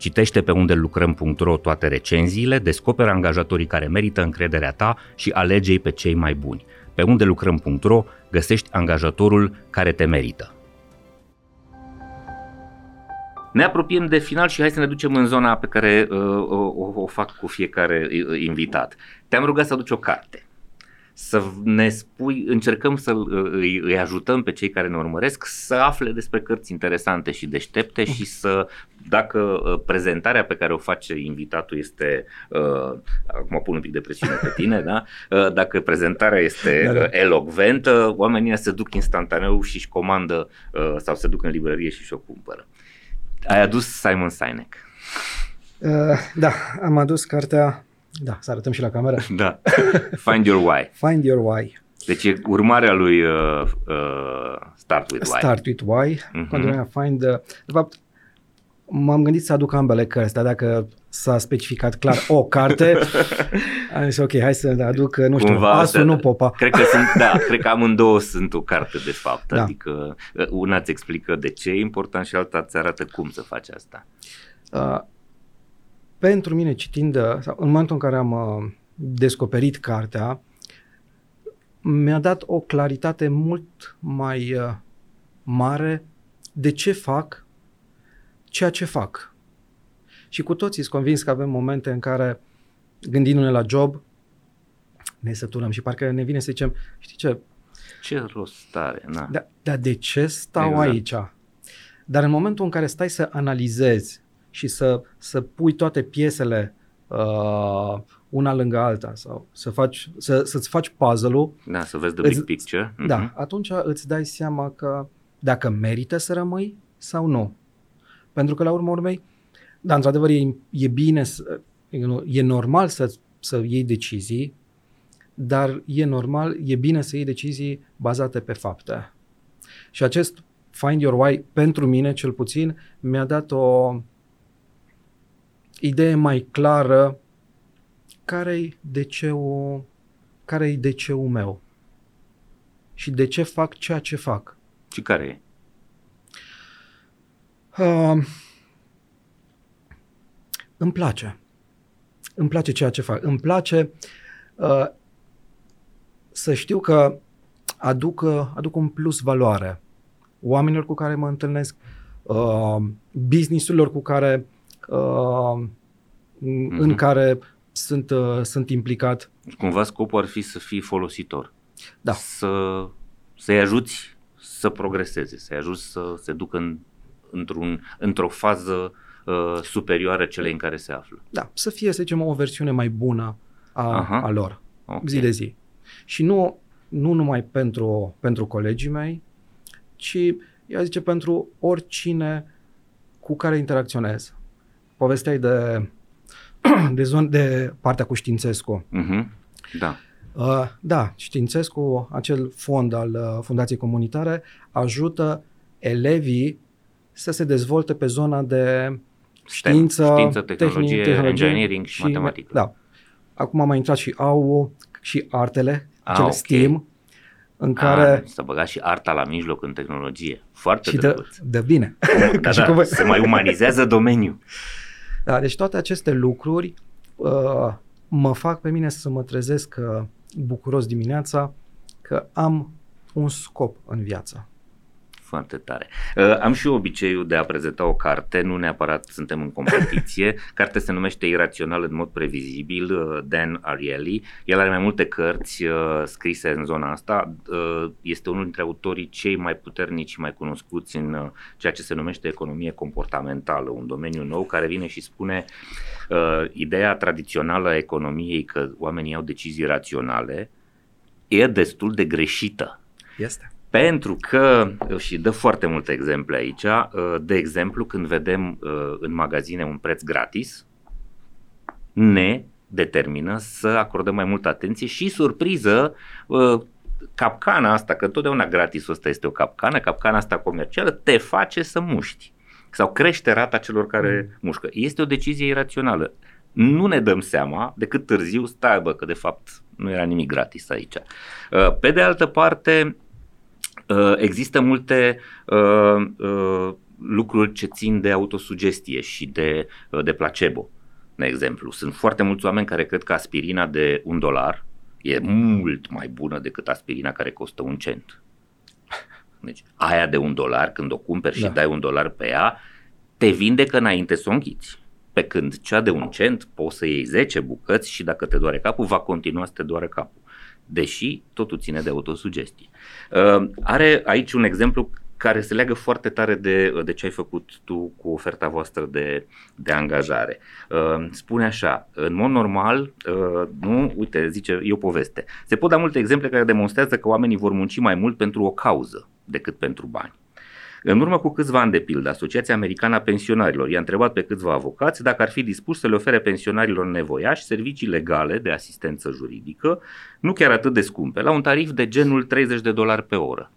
Citește pe unde lucrăm.ro toate recenziile, descoperă angajatorii care merită încrederea ta și alege-i pe cei mai buni. Pe unde lucrăm.ro găsești angajatorul care te merită. Ne apropiem de final și hai să ne ducem în zona pe care uh, o, o fac cu fiecare uh, invitat. Te-am rugat să aduci o carte să ne spui, încercăm să îi, îi ajutăm pe cei care ne urmăresc să afle despre cărți interesante și deștepte și să, dacă uh, prezentarea pe care o face invitatul este, uh, acum pun un pic de presiune pe tine, da? Uh, dacă prezentarea este da, da. elocventă, oamenii se duc instantaneu și își comandă uh, sau se duc în librărie și și-o cumpără. Ai adus Simon Sinek. Uh, da, am adus cartea da, să arătăm și la cameră. [LAUGHS] Da. Find your why. Find your why. Deci e urmarea lui uh, uh, Start with Why. Start with Why. Uh-huh. Continuarea Find. Uh, de fapt, m-am gândit să aduc ambele cărți, dar dacă s-a specificat clar o [LAUGHS] carte, am zis ok, hai să aduc, nu știu, Cumva, asul, nu popa. Cred că sunt, da, cred că amândouă sunt o carte de fapt, da. adică uh, una îți explică de ce e important și alta îți arată cum să faci asta. Uh, pentru mine, citind, sau în momentul în care am uh, descoperit cartea, mi-a dat o claritate mult mai uh, mare de ce fac ceea ce fac. Și cu toții sunt convins că avem momente în care, gândindu-ne la job, ne săturăm și parcă ne vine să zicem, știi ce? Ce rost are, na. Dar da, de ce stau exact. aici? Dar în momentul în care stai să analizezi și să, să pui toate piesele uh, una lângă alta sau să faci, să, să-ți faci puzzle-ul. Da, să vezi the big picture. Da, uh-huh. atunci îți dai seama că dacă merită să rămâi sau nu. Pentru că la urmă urmei, da, într-adevăr e, e bine, să, e normal să, să iei decizii, dar e normal, e bine să iei decizii bazate pe fapte. Și acest Find Your Why, pentru mine cel puțin, mi-a dat o, idee mai clară care-i DC-ul, care-i DC-ul meu și de ce fac ceea ce fac. Și care e? Uh, îmi place. Îmi place ceea ce fac. Îmi place uh, să știu că aduc, aduc un plus valoare oamenilor cu care mă întâlnesc, uh, businessurilor cu care uh, mm-hmm. în care sunt, uh, sunt implicat. Cumva scopul ar fi să fii folositor. Da. Să, să-i ajuți să progreseze, să-i ajuți să se ducă în, într-un, într-o fază uh, superioară celei în care se află. Da, să fie, să zicem, o versiune mai bună a, Aha. a lor, okay. zi de zi. Și nu, nu numai pentru, pentru colegii mei, ci, eu zice, pentru oricine cu care interacționez povesteai de, [CLEARS THROAT] de, zon, de partea cu Științescu. Uh-huh. Da. Uh, da, Științescu, acel fond al uh, Fundației Comunitare, ajută elevii să se dezvolte pe zona de știință, STEM, știință tehnologie, tehnic, tehnologie engineering și, și matematică. Da. Acum a mai intrat și AU și artele, ah, cel okay. STEAM, în care... A, să băga și arta la mijloc în tehnologie. Foarte și dă, dă bine. [LAUGHS] [LAUGHS] Da, da, se mai umanizează domeniul. Da, deci toate aceste lucruri uh, mă fac pe mine să mă trezesc uh, bucuros dimineața că am un scop în viață. Foarte tare. Uh, am și obiceiul de a prezenta o carte, nu neapărat suntem în competiție. [LAUGHS] Cartea se numește Irațional în mod previzibil, uh, Dan Ariely. El are mai multe cărți uh, scrise în zona asta. Uh, este unul dintre autorii cei mai puternici și mai cunoscuți în uh, ceea ce se numește economie comportamentală, un domeniu nou care vine și spune uh, ideea tradițională a economiei că oamenii au decizii raționale e destul de greșită. Este. Pentru că, și dă foarte multe exemple aici, uh, de exemplu, când vedem uh, în magazine un preț gratis, ne determină să acordăm mai multă atenție și surpriză uh, capcana asta, că întotdeauna gratisul ăsta este o capcană, capcana asta comercială te face să muști sau crește rata celor care mm. mușcă. Este o decizie irațională. Nu ne dăm seama decât târziu, stai bă, că de fapt nu era nimic gratis aici. Pe de altă parte, Uh, există multe uh, uh, lucruri ce țin de autosugestie și de, uh, de placebo. De exemplu, sunt foarte mulți oameni care cred că aspirina de un dolar e mult mai bună decât aspirina care costă un cent. Deci, aia de un dolar, când o cumperi și da. dai un dolar pe ea, te vindecă înainte să o închiți. Pe când cea de un cent poți să iei 10 bucăți și dacă te doare capul, va continua să te doare capul. Deși totul ține de autosugestie. Uh, are aici un exemplu care se leagă foarte tare de, de ce ai făcut tu cu oferta voastră de, de angajare. Uh, spune așa, în mod normal, uh, nu, uite, zice, e o poveste. Se pot da multe exemple care demonstrează că oamenii vor munci mai mult pentru o cauză decât pentru bani. În urmă cu câțiva ani de pildă, Asociația Americană a Pensionarilor i-a întrebat pe câțiva avocați dacă ar fi dispus să le ofere pensionarilor nevoiași servicii legale de asistență juridică, nu chiar atât de scumpe, la un tarif de genul 30 de dolari pe oră.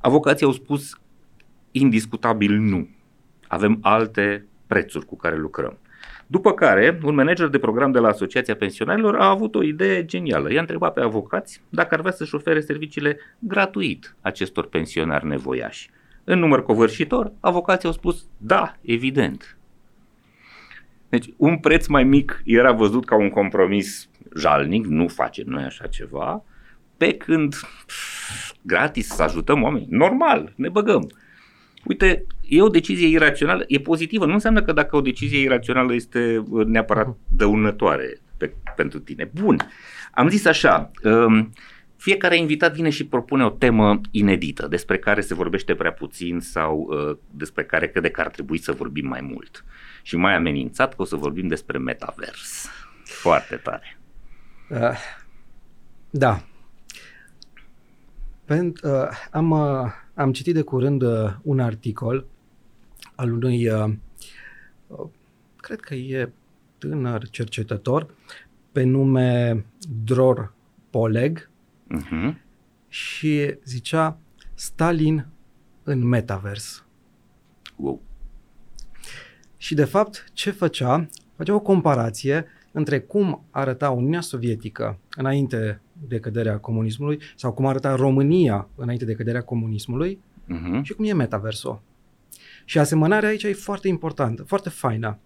Avocații au spus indiscutabil nu. Avem alte prețuri cu care lucrăm. După care, un manager de program de la Asociația Pensionarilor a avut o idee genială. I-a întrebat pe avocați dacă ar vrea să-și ofere serviciile gratuit acestor pensionari nevoiași. În număr covârșitor, avocații au spus da, evident. Deci un preț mai mic era văzut ca un compromis jalnic, nu face noi așa ceva, pe când pf, gratis să ajutăm oameni, normal, ne băgăm. Uite, e o decizie irațională, e pozitivă, nu înseamnă că dacă o decizie irațională este uh, neapărat dăunătoare pe, pentru tine. Bun, am zis așa, um, fiecare invitat vine și propune o temă inedită, despre care se vorbește prea puțin sau uh, despre care crede că ar trebui să vorbim mai mult. Și mai amenințat că o să vorbim despre metavers. Foarte tare. Uh, da. Pent, uh, am, uh, am citit de curând uh, un articol al unui, uh, uh, cred că e tânăr cercetător, pe nume Dror Poleg, Uh-huh. și zicea Stalin în metavers. Wow. Și de fapt, ce făcea? Făcea o comparație între cum arăta Uniunea Sovietică înainte de căderea comunismului sau cum arăta România înainte de căderea comunismului Uh-huh. și cum e metaversul. Și asemănarea aici e foarte importantă, foarte faină.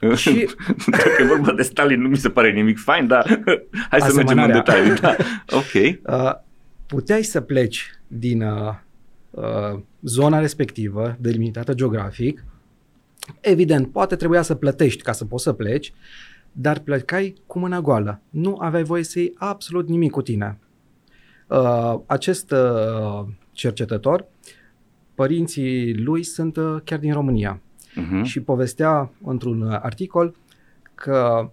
[LAUGHS] Și- Dacă e vorba de Stalin, nu mi se pare nimic fain, dar [LAUGHS] hai să mergem în Asemănarea. detalii. Da. Ok. [LAUGHS] Uh, puteai să pleci din uh, uh, zona respectivă, delimitată geografic. Evident, poate trebuia să plătești ca să poți să pleci, dar plecai cu mâna goală. Nu aveai voie să iei absolut nimic cu tine. Uh, acest uh, cercetător, părinții lui sunt uh, chiar din România Uh-huh. și povestea într-un uh, articol că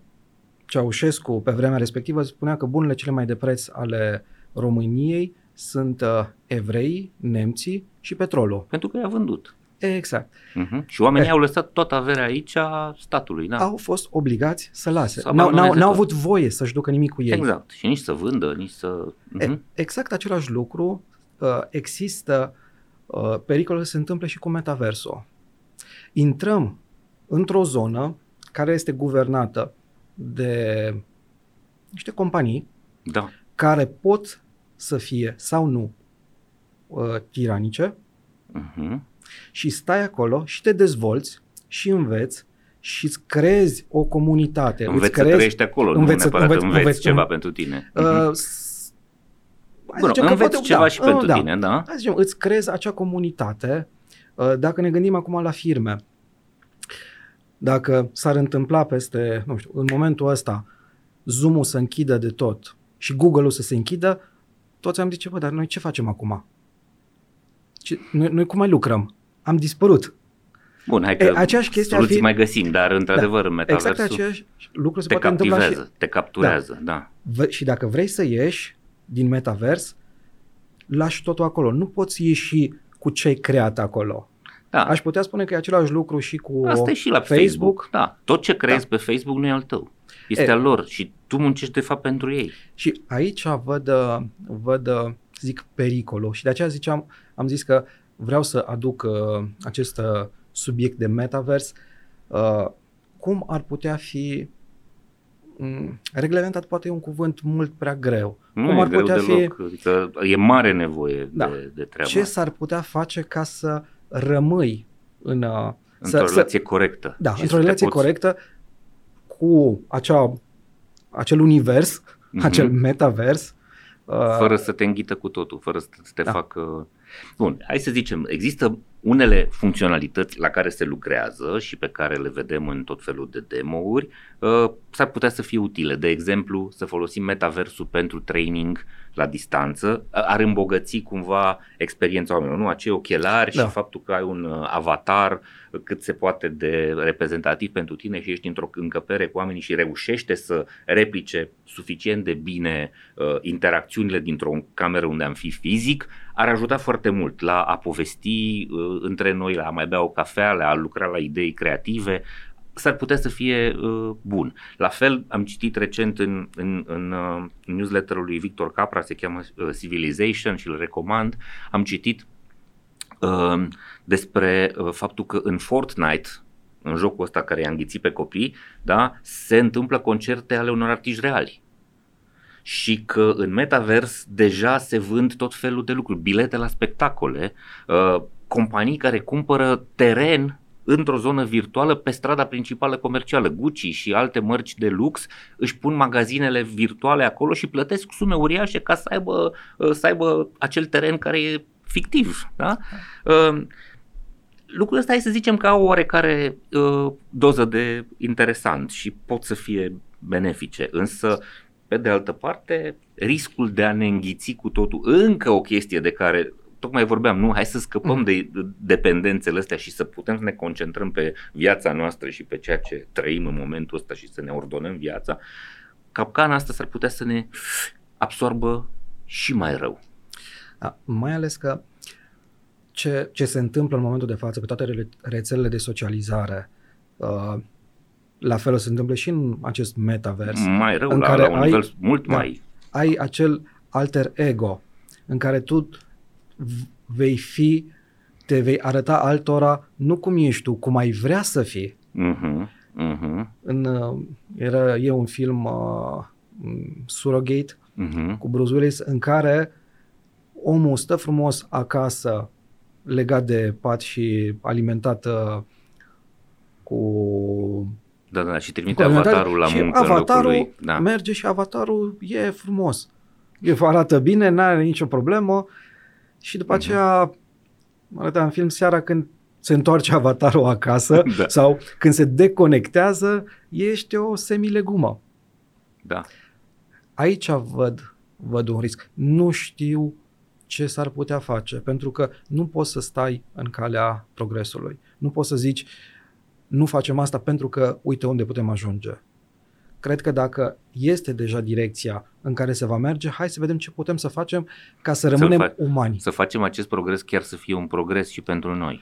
Ceaușescu pe vremea respectivă spunea că bunurile cele mai de preț ale României sunt uh, evrei, nemții și petrolul. Pentru că i-a vândut. Exact. Uh-huh. Și oamenii Eh. au lăsat toată averea aici a statului. Da. Au fost obligați să lase. Să N-au, n-au, abandoneze n-au tot. avut voie să-și ducă nimic cu ei. Exact. Și nici să vândă, nici să... E, Uh-huh. exact același lucru uh, există, uh, pericolul se întâmplă și cu metaversul. Intrăm într-o zonă care este guvernată de niște companii Da. care pot să fie sau nu uh, tiranice Uh-huh. și stai acolo și te dezvolți și înveți și îți creezi o comunitate. îți Înveți să creezi, trăiești acolo, nu înveți să- neapărat înveți- înveți, înveți- ceva în- pentru tine. uh, Uh-huh. s- hai Bun, zicem că înveți poate- ceva da, și pentru da. tine, da? Hai să zicem, îți creezi acea comunitate. Uh, Dacă ne gândim acum la firme, dacă s-ar întâmpla peste, nu știu, în momentul ăsta, Zoom-ul să închidă de tot și Google-ul să se închidă, toți am zice, bă, dar noi ce facem acum? Ce, noi, noi cum mai lucrăm? Am dispărut. Bun, hai că E, aceeași chestie ar soluții fi- mai găsim, dar într-adevăr în metaversul Exact aceeași lucru se te poate întâmpla și, captivează, te capturează, da. V- și dacă vrei să ieși din metavers, lași totul acolo. Nu poți ieși cu ce ai creat acolo. da. Aș putea spune că e același lucru și cu Asta e și la Facebook. Facebook. Da, tot ce creezi pe Facebook nu e al tău. Este E. al lor și tu muncești de fapt pentru ei. Și aici văd, uh, văd uh, zic, pericolul. Și de aceea ziceam, am zis că vreau să aduc uh, acest uh, subiect de metavers. Uh, cum ar putea fi mm, reglementat poate e un cuvânt mult prea greu. Nu cum e ar greu putea fi deloc. Adică e mare nevoie Da. de, de treaba ce asta. s-ar putea face ca să rămâi în uh, Într-o să, relație corectă. Da, Și într-o să te relație poți- corectă cu acea, acel univers, Mhm. acel metavers. Uh, Fără să te înghită cu totul, fără să te Da. facă... Bun, hai să zicem, există unele funcționalități la care se lucrează și pe care le vedem în tot felul de demo-uri uh, s-ar putea să fie utile. De exemplu, să folosim metaversul pentru training la distanță ar îmbogăți cumva experiența oamenilor, nu? Acei ochelari da. și faptul că ai un uh, avatar cât se poate de reprezentativ pentru tine și ești într-o încăpere cu oamenii și reușește să replice suficient de bine uh, interacțiunile dintr-o cameră unde am fi fizic, ar ajuta foarte mult la a povesti uh, între noi, la a mai bea o cafea, la a lucra la idei creative, s-ar putea să fie uh, bun. La fel, am citit recent în, în, în uh, newsletterul lui Victor Capra, se cheamă uh, Civilization și îl recomand, am citit uh, despre uh, faptul că în Fortnite, în jocul ăsta care i-a înghițit pe copii, da, se întâmplă concerte ale unor artiști reali. Și că în metavers deja se vând tot felul de lucruri, bilete la spectacole, uh, companii care cumpără teren într-o zonă virtuală pe strada principală comercială. Gucci și alte mărci de lux își pun magazinele virtuale acolo și plătesc sume uriașe ca să aibă, uh, să aibă acel teren care e fictiv. Da? Uh, lucrul ăsta, hai să zicem că au o oarecare uh, doză de interesant și pot să fie benefice, însă pe de altă parte, riscul de a ne înghiți cu totul, încă o chestie de care tocmai vorbeam, nu, hai să scăpăm mm. de dependențele astea și să putem să ne concentrăm pe viața noastră și pe ceea ce trăim în momentul ăsta și să ne ordonăm viața, capcana asta s-ar putea să ne absorbă și mai rău. Da, mai ales că ce, ce se întâmplă în momentul de față pe toate rețelele de socializare, uh, la fel o se întâmplă și în acest metavers. Mai rău, în la, care la un ai, nivel mult da, mai... Ai acel alter ego în care tu vei fi, te vei arăta altora nu cum ești tu, cum ai vrea să fii. Uh-huh, uh-huh. În, uh, era, e un film uh, Surrogate uh-huh. cu Bruce Willis în care omul stă frumos acasă legat de pat și alimentat uh, cu da, da, și trimite avatarul la și muncă avatarul în Da. merge și avatarul e frumos. E arată bine, nu are nicio problemă și după uh-huh. aceea arăta în film seara când se întoarce avatarul acasă [LAUGHS] da. sau când se deconectează, ești o semilegumă. Da. Aici văd, văd un risc. Nu știu ce s-ar putea face, pentru că nu poți să stai în calea progresului. Nu poți să zici, nu facem asta pentru că uite unde putem ajunge. Cred că dacă este deja direcția în care se va merge, hai să vedem ce putem să facem ca să rămânem să fa- umani. Să facem acest progres chiar să fie un progres și pentru noi.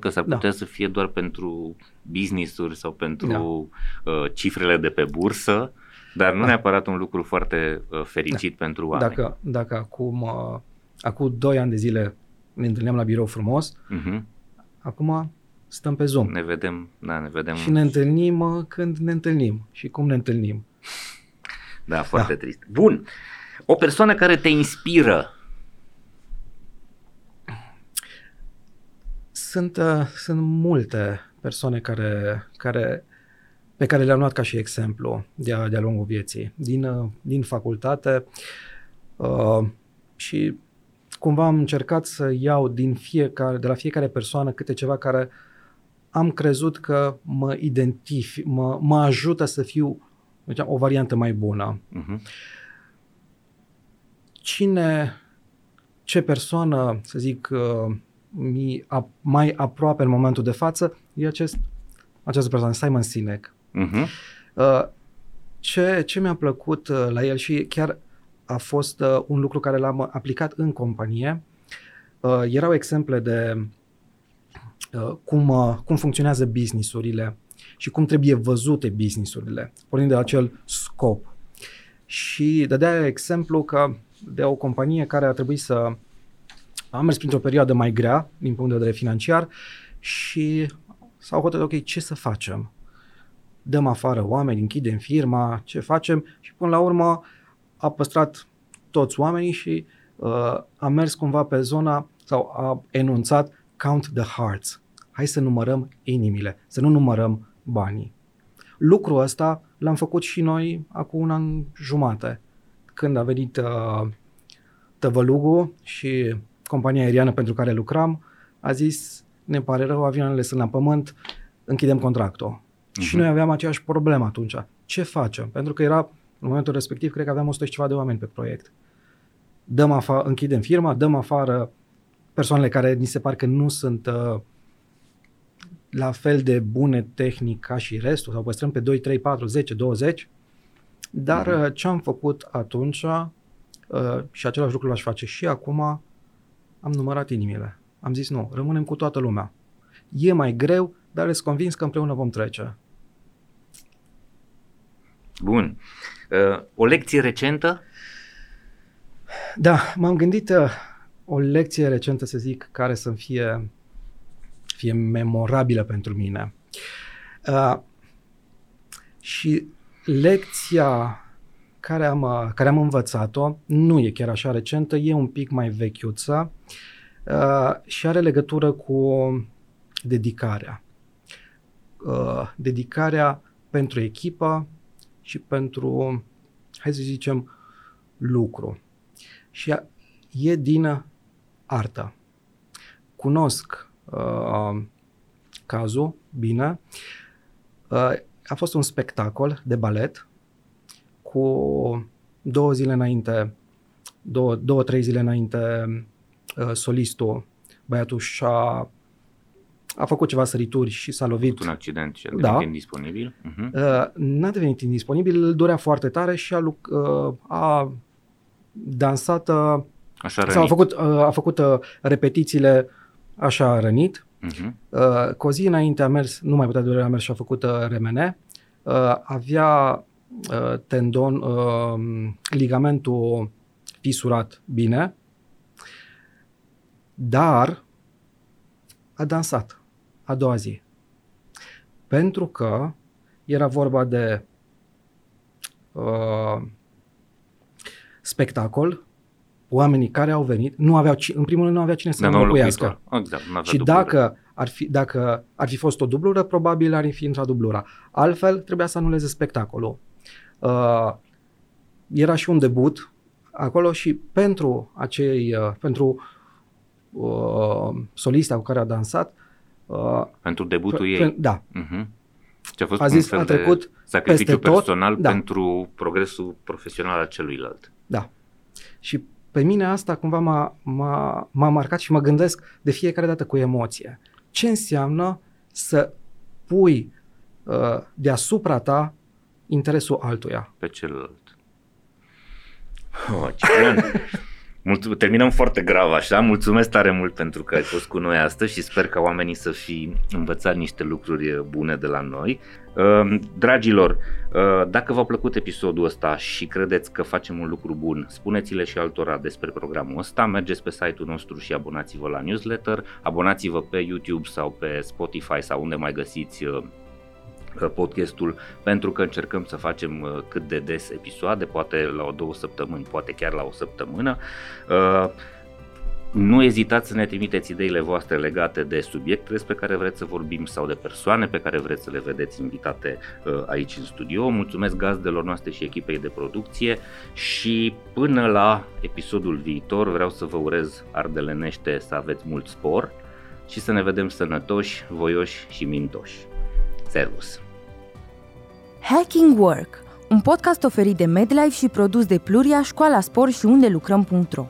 Că s-ar da. putea da. să fie doar pentru business-uri sau pentru da. uh, cifrele de pe bursă, dar nu da. neapărat un lucru foarte uh, fericit da. pentru oameni. Dacă, dacă acum, uh, acum 2 ani de zile ne întâlneam la birou frumos, uh-huh. acum stăm pe Zoom. Ne vedem, da, ne vedem. Și ne întâlnim uh, când ne întâlnim și cum ne întâlnim. [LAUGHS] Da, foarte da. trist. Bun. O persoană care te inspiră. Sunt, uh, sunt multe persoane care, care, pe care le-am luat ca și exemplu de-a, de-a lungul vieții. Din, uh, din facultate uh, și cumva am încercat să iau din fiecare, de la fiecare persoană câte ceva care am crezut că mă identific, mă, mă ajută să fiu o variantă mai bună. Uh-huh. Cine, ce persoană, să zic, uh, mi a, mai aproape în momentul de față e acest, această persoană, Simon Sinek. Uh-huh. Uh, ce, ce mi-a plăcut uh, la el și chiar a fost uh, un lucru care l-am aplicat în companie, uh, erau exemple de Uh, cum, uh, cum funcționează businessurile și cum trebuie văzute businessurile, pornind de acel scop. Și dădea exemplu că de o companie care a trebuit să a mers printr-o perioadă mai grea din punct de vedere financiar și s-au hotărât, ok, ce să facem? Dăm afară oameni, închidem firma, ce facem? Și până la urmă a păstrat toți oamenii și uh, a mers cumva pe zona sau a enunțat count the hearts, hai să numărăm inimile, să nu numărăm banii. Lucrul ăsta l-am făcut și noi acum un an jumate, când a venit uh, tăvălugul și compania aeriană pentru care lucram, a zis ne pare rău, avioanele sunt la pământ, închidem contractul. Uh-huh. Și Mhm. noi aveam aceeași problemă atunci. Ce facem? Pentru că era, în momentul respectiv, cred că aveam 100 și ceva de oameni pe proiect. Dăm afară, închidem firma, dăm afară persoanele care ni se par că nu sunt uh, la fel de bune tehnic ca și restul, sau păstrăm pe 2, 3, 4, 10, 20. Dar Mhm. uh, ce am făcut atunci, uh, și același lucru l-aș face și acum, am numărat inimile. Am zis nu, rămânem cu toată lumea. E mai greu, dar sunt convins că împreună vom trece. Bun. Uh, o lecție recentă? Da, m-am gândit uh, o lecție recentă, să zic, care să fie, fie memorabilă pentru mine. Uh, și lecția care am, uh, care am învățat-o nu e chiar așa recentă, e un pic mai vechiuță uh, și are legătură cu dedicarea. Uh, dedicarea pentru echipă și pentru, hai să zicem, lucru. Și a- e din artă. Cunosc uh, cazul bine. Uh, a fost un spectacol de balet cu două zile înainte, două, două trei zile înainte, uh, solistul, băiatul și-a a făcut ceva sărituri și s-a lovit. Un accident și a Da. devenit indisponibil? Uh-huh. Uh, n-a devenit indisponibil, îl durea foarte tare și a, luc- uh, a dansat, uh, Așa sau a rănit. făcut, uh, a făcut uh, repetițiile așa a rănit. Uh-huh. Uh, cu o zi înainte a mers, nu mai putea durere, a mers și a făcut uh, remene. Uh, avea uh, tendon, uh, ligamentul fisurat bine, dar a dansat a doua zi. Pentru că era vorba de uh, spectacol, oamenii care au venit, nu aveau, ci- în primul rând nu avea cine să N-avea un înlocuiască. locuitor. Exact, n-avea Și dublură. dacă ar, fi, dacă ar fi fost o dublură, probabil ar fi intrat dublura. Altfel, trebuia să anuleze spectacolul. Uh, era și un debut acolo și pentru acei, uh, pentru uh, solista cu care a dansat, uh, Pentru debutul pe- ei. pe- da, Uh-huh. Și a fost a un zis, fel a de trecut sacrificiu peste tot. personal Da. pentru progresul profesional al celuilalt. Da. Și pe mine asta cumva m-a, m-a, m-a marcat și mă gândesc de fiecare dată cu emoție. Ce înseamnă să pui uh, deasupra ta interesul altuia? pe celălalt. Oh, Ciprian, [LAUGHS] Mulțu- terminăm foarte grav așa, mulțumesc tare mult pentru că ai fost cu noi astăzi și sper ca oamenii să fi învățat niște lucruri bune de la noi. Uh, Dragilor, uh, dacă v-a plăcut episodul ăsta și credeți că facem un lucru bun, spuneți-le și altora despre programul ăsta, mergeți pe site-ul nostru și abonați-vă la newsletter, abonați-vă pe YouTube sau pe Spotify sau unde mai găsiți uh, podcastul pentru că încercăm să facem uh, cât de des episoade, poate la o două săptămâni, poate chiar la o săptămână. Uh, Nu ezitați să ne trimiteți ideile voastre legate de subiecte despre care vreți să vorbim sau de persoane pe care vreți să le vedeți invitate uh, aici în studio. Mulțumesc gazdelor noastre și echipei de producție și până la episodul viitor vreau să vă urez ardelenește să aveți mult spor și să ne vedem sănătoși, voioși și mintoși. Servus! Hacking Work, un podcast oferit de MedLife și produs de Pluria, Școala Spor și unde lucrăm.ro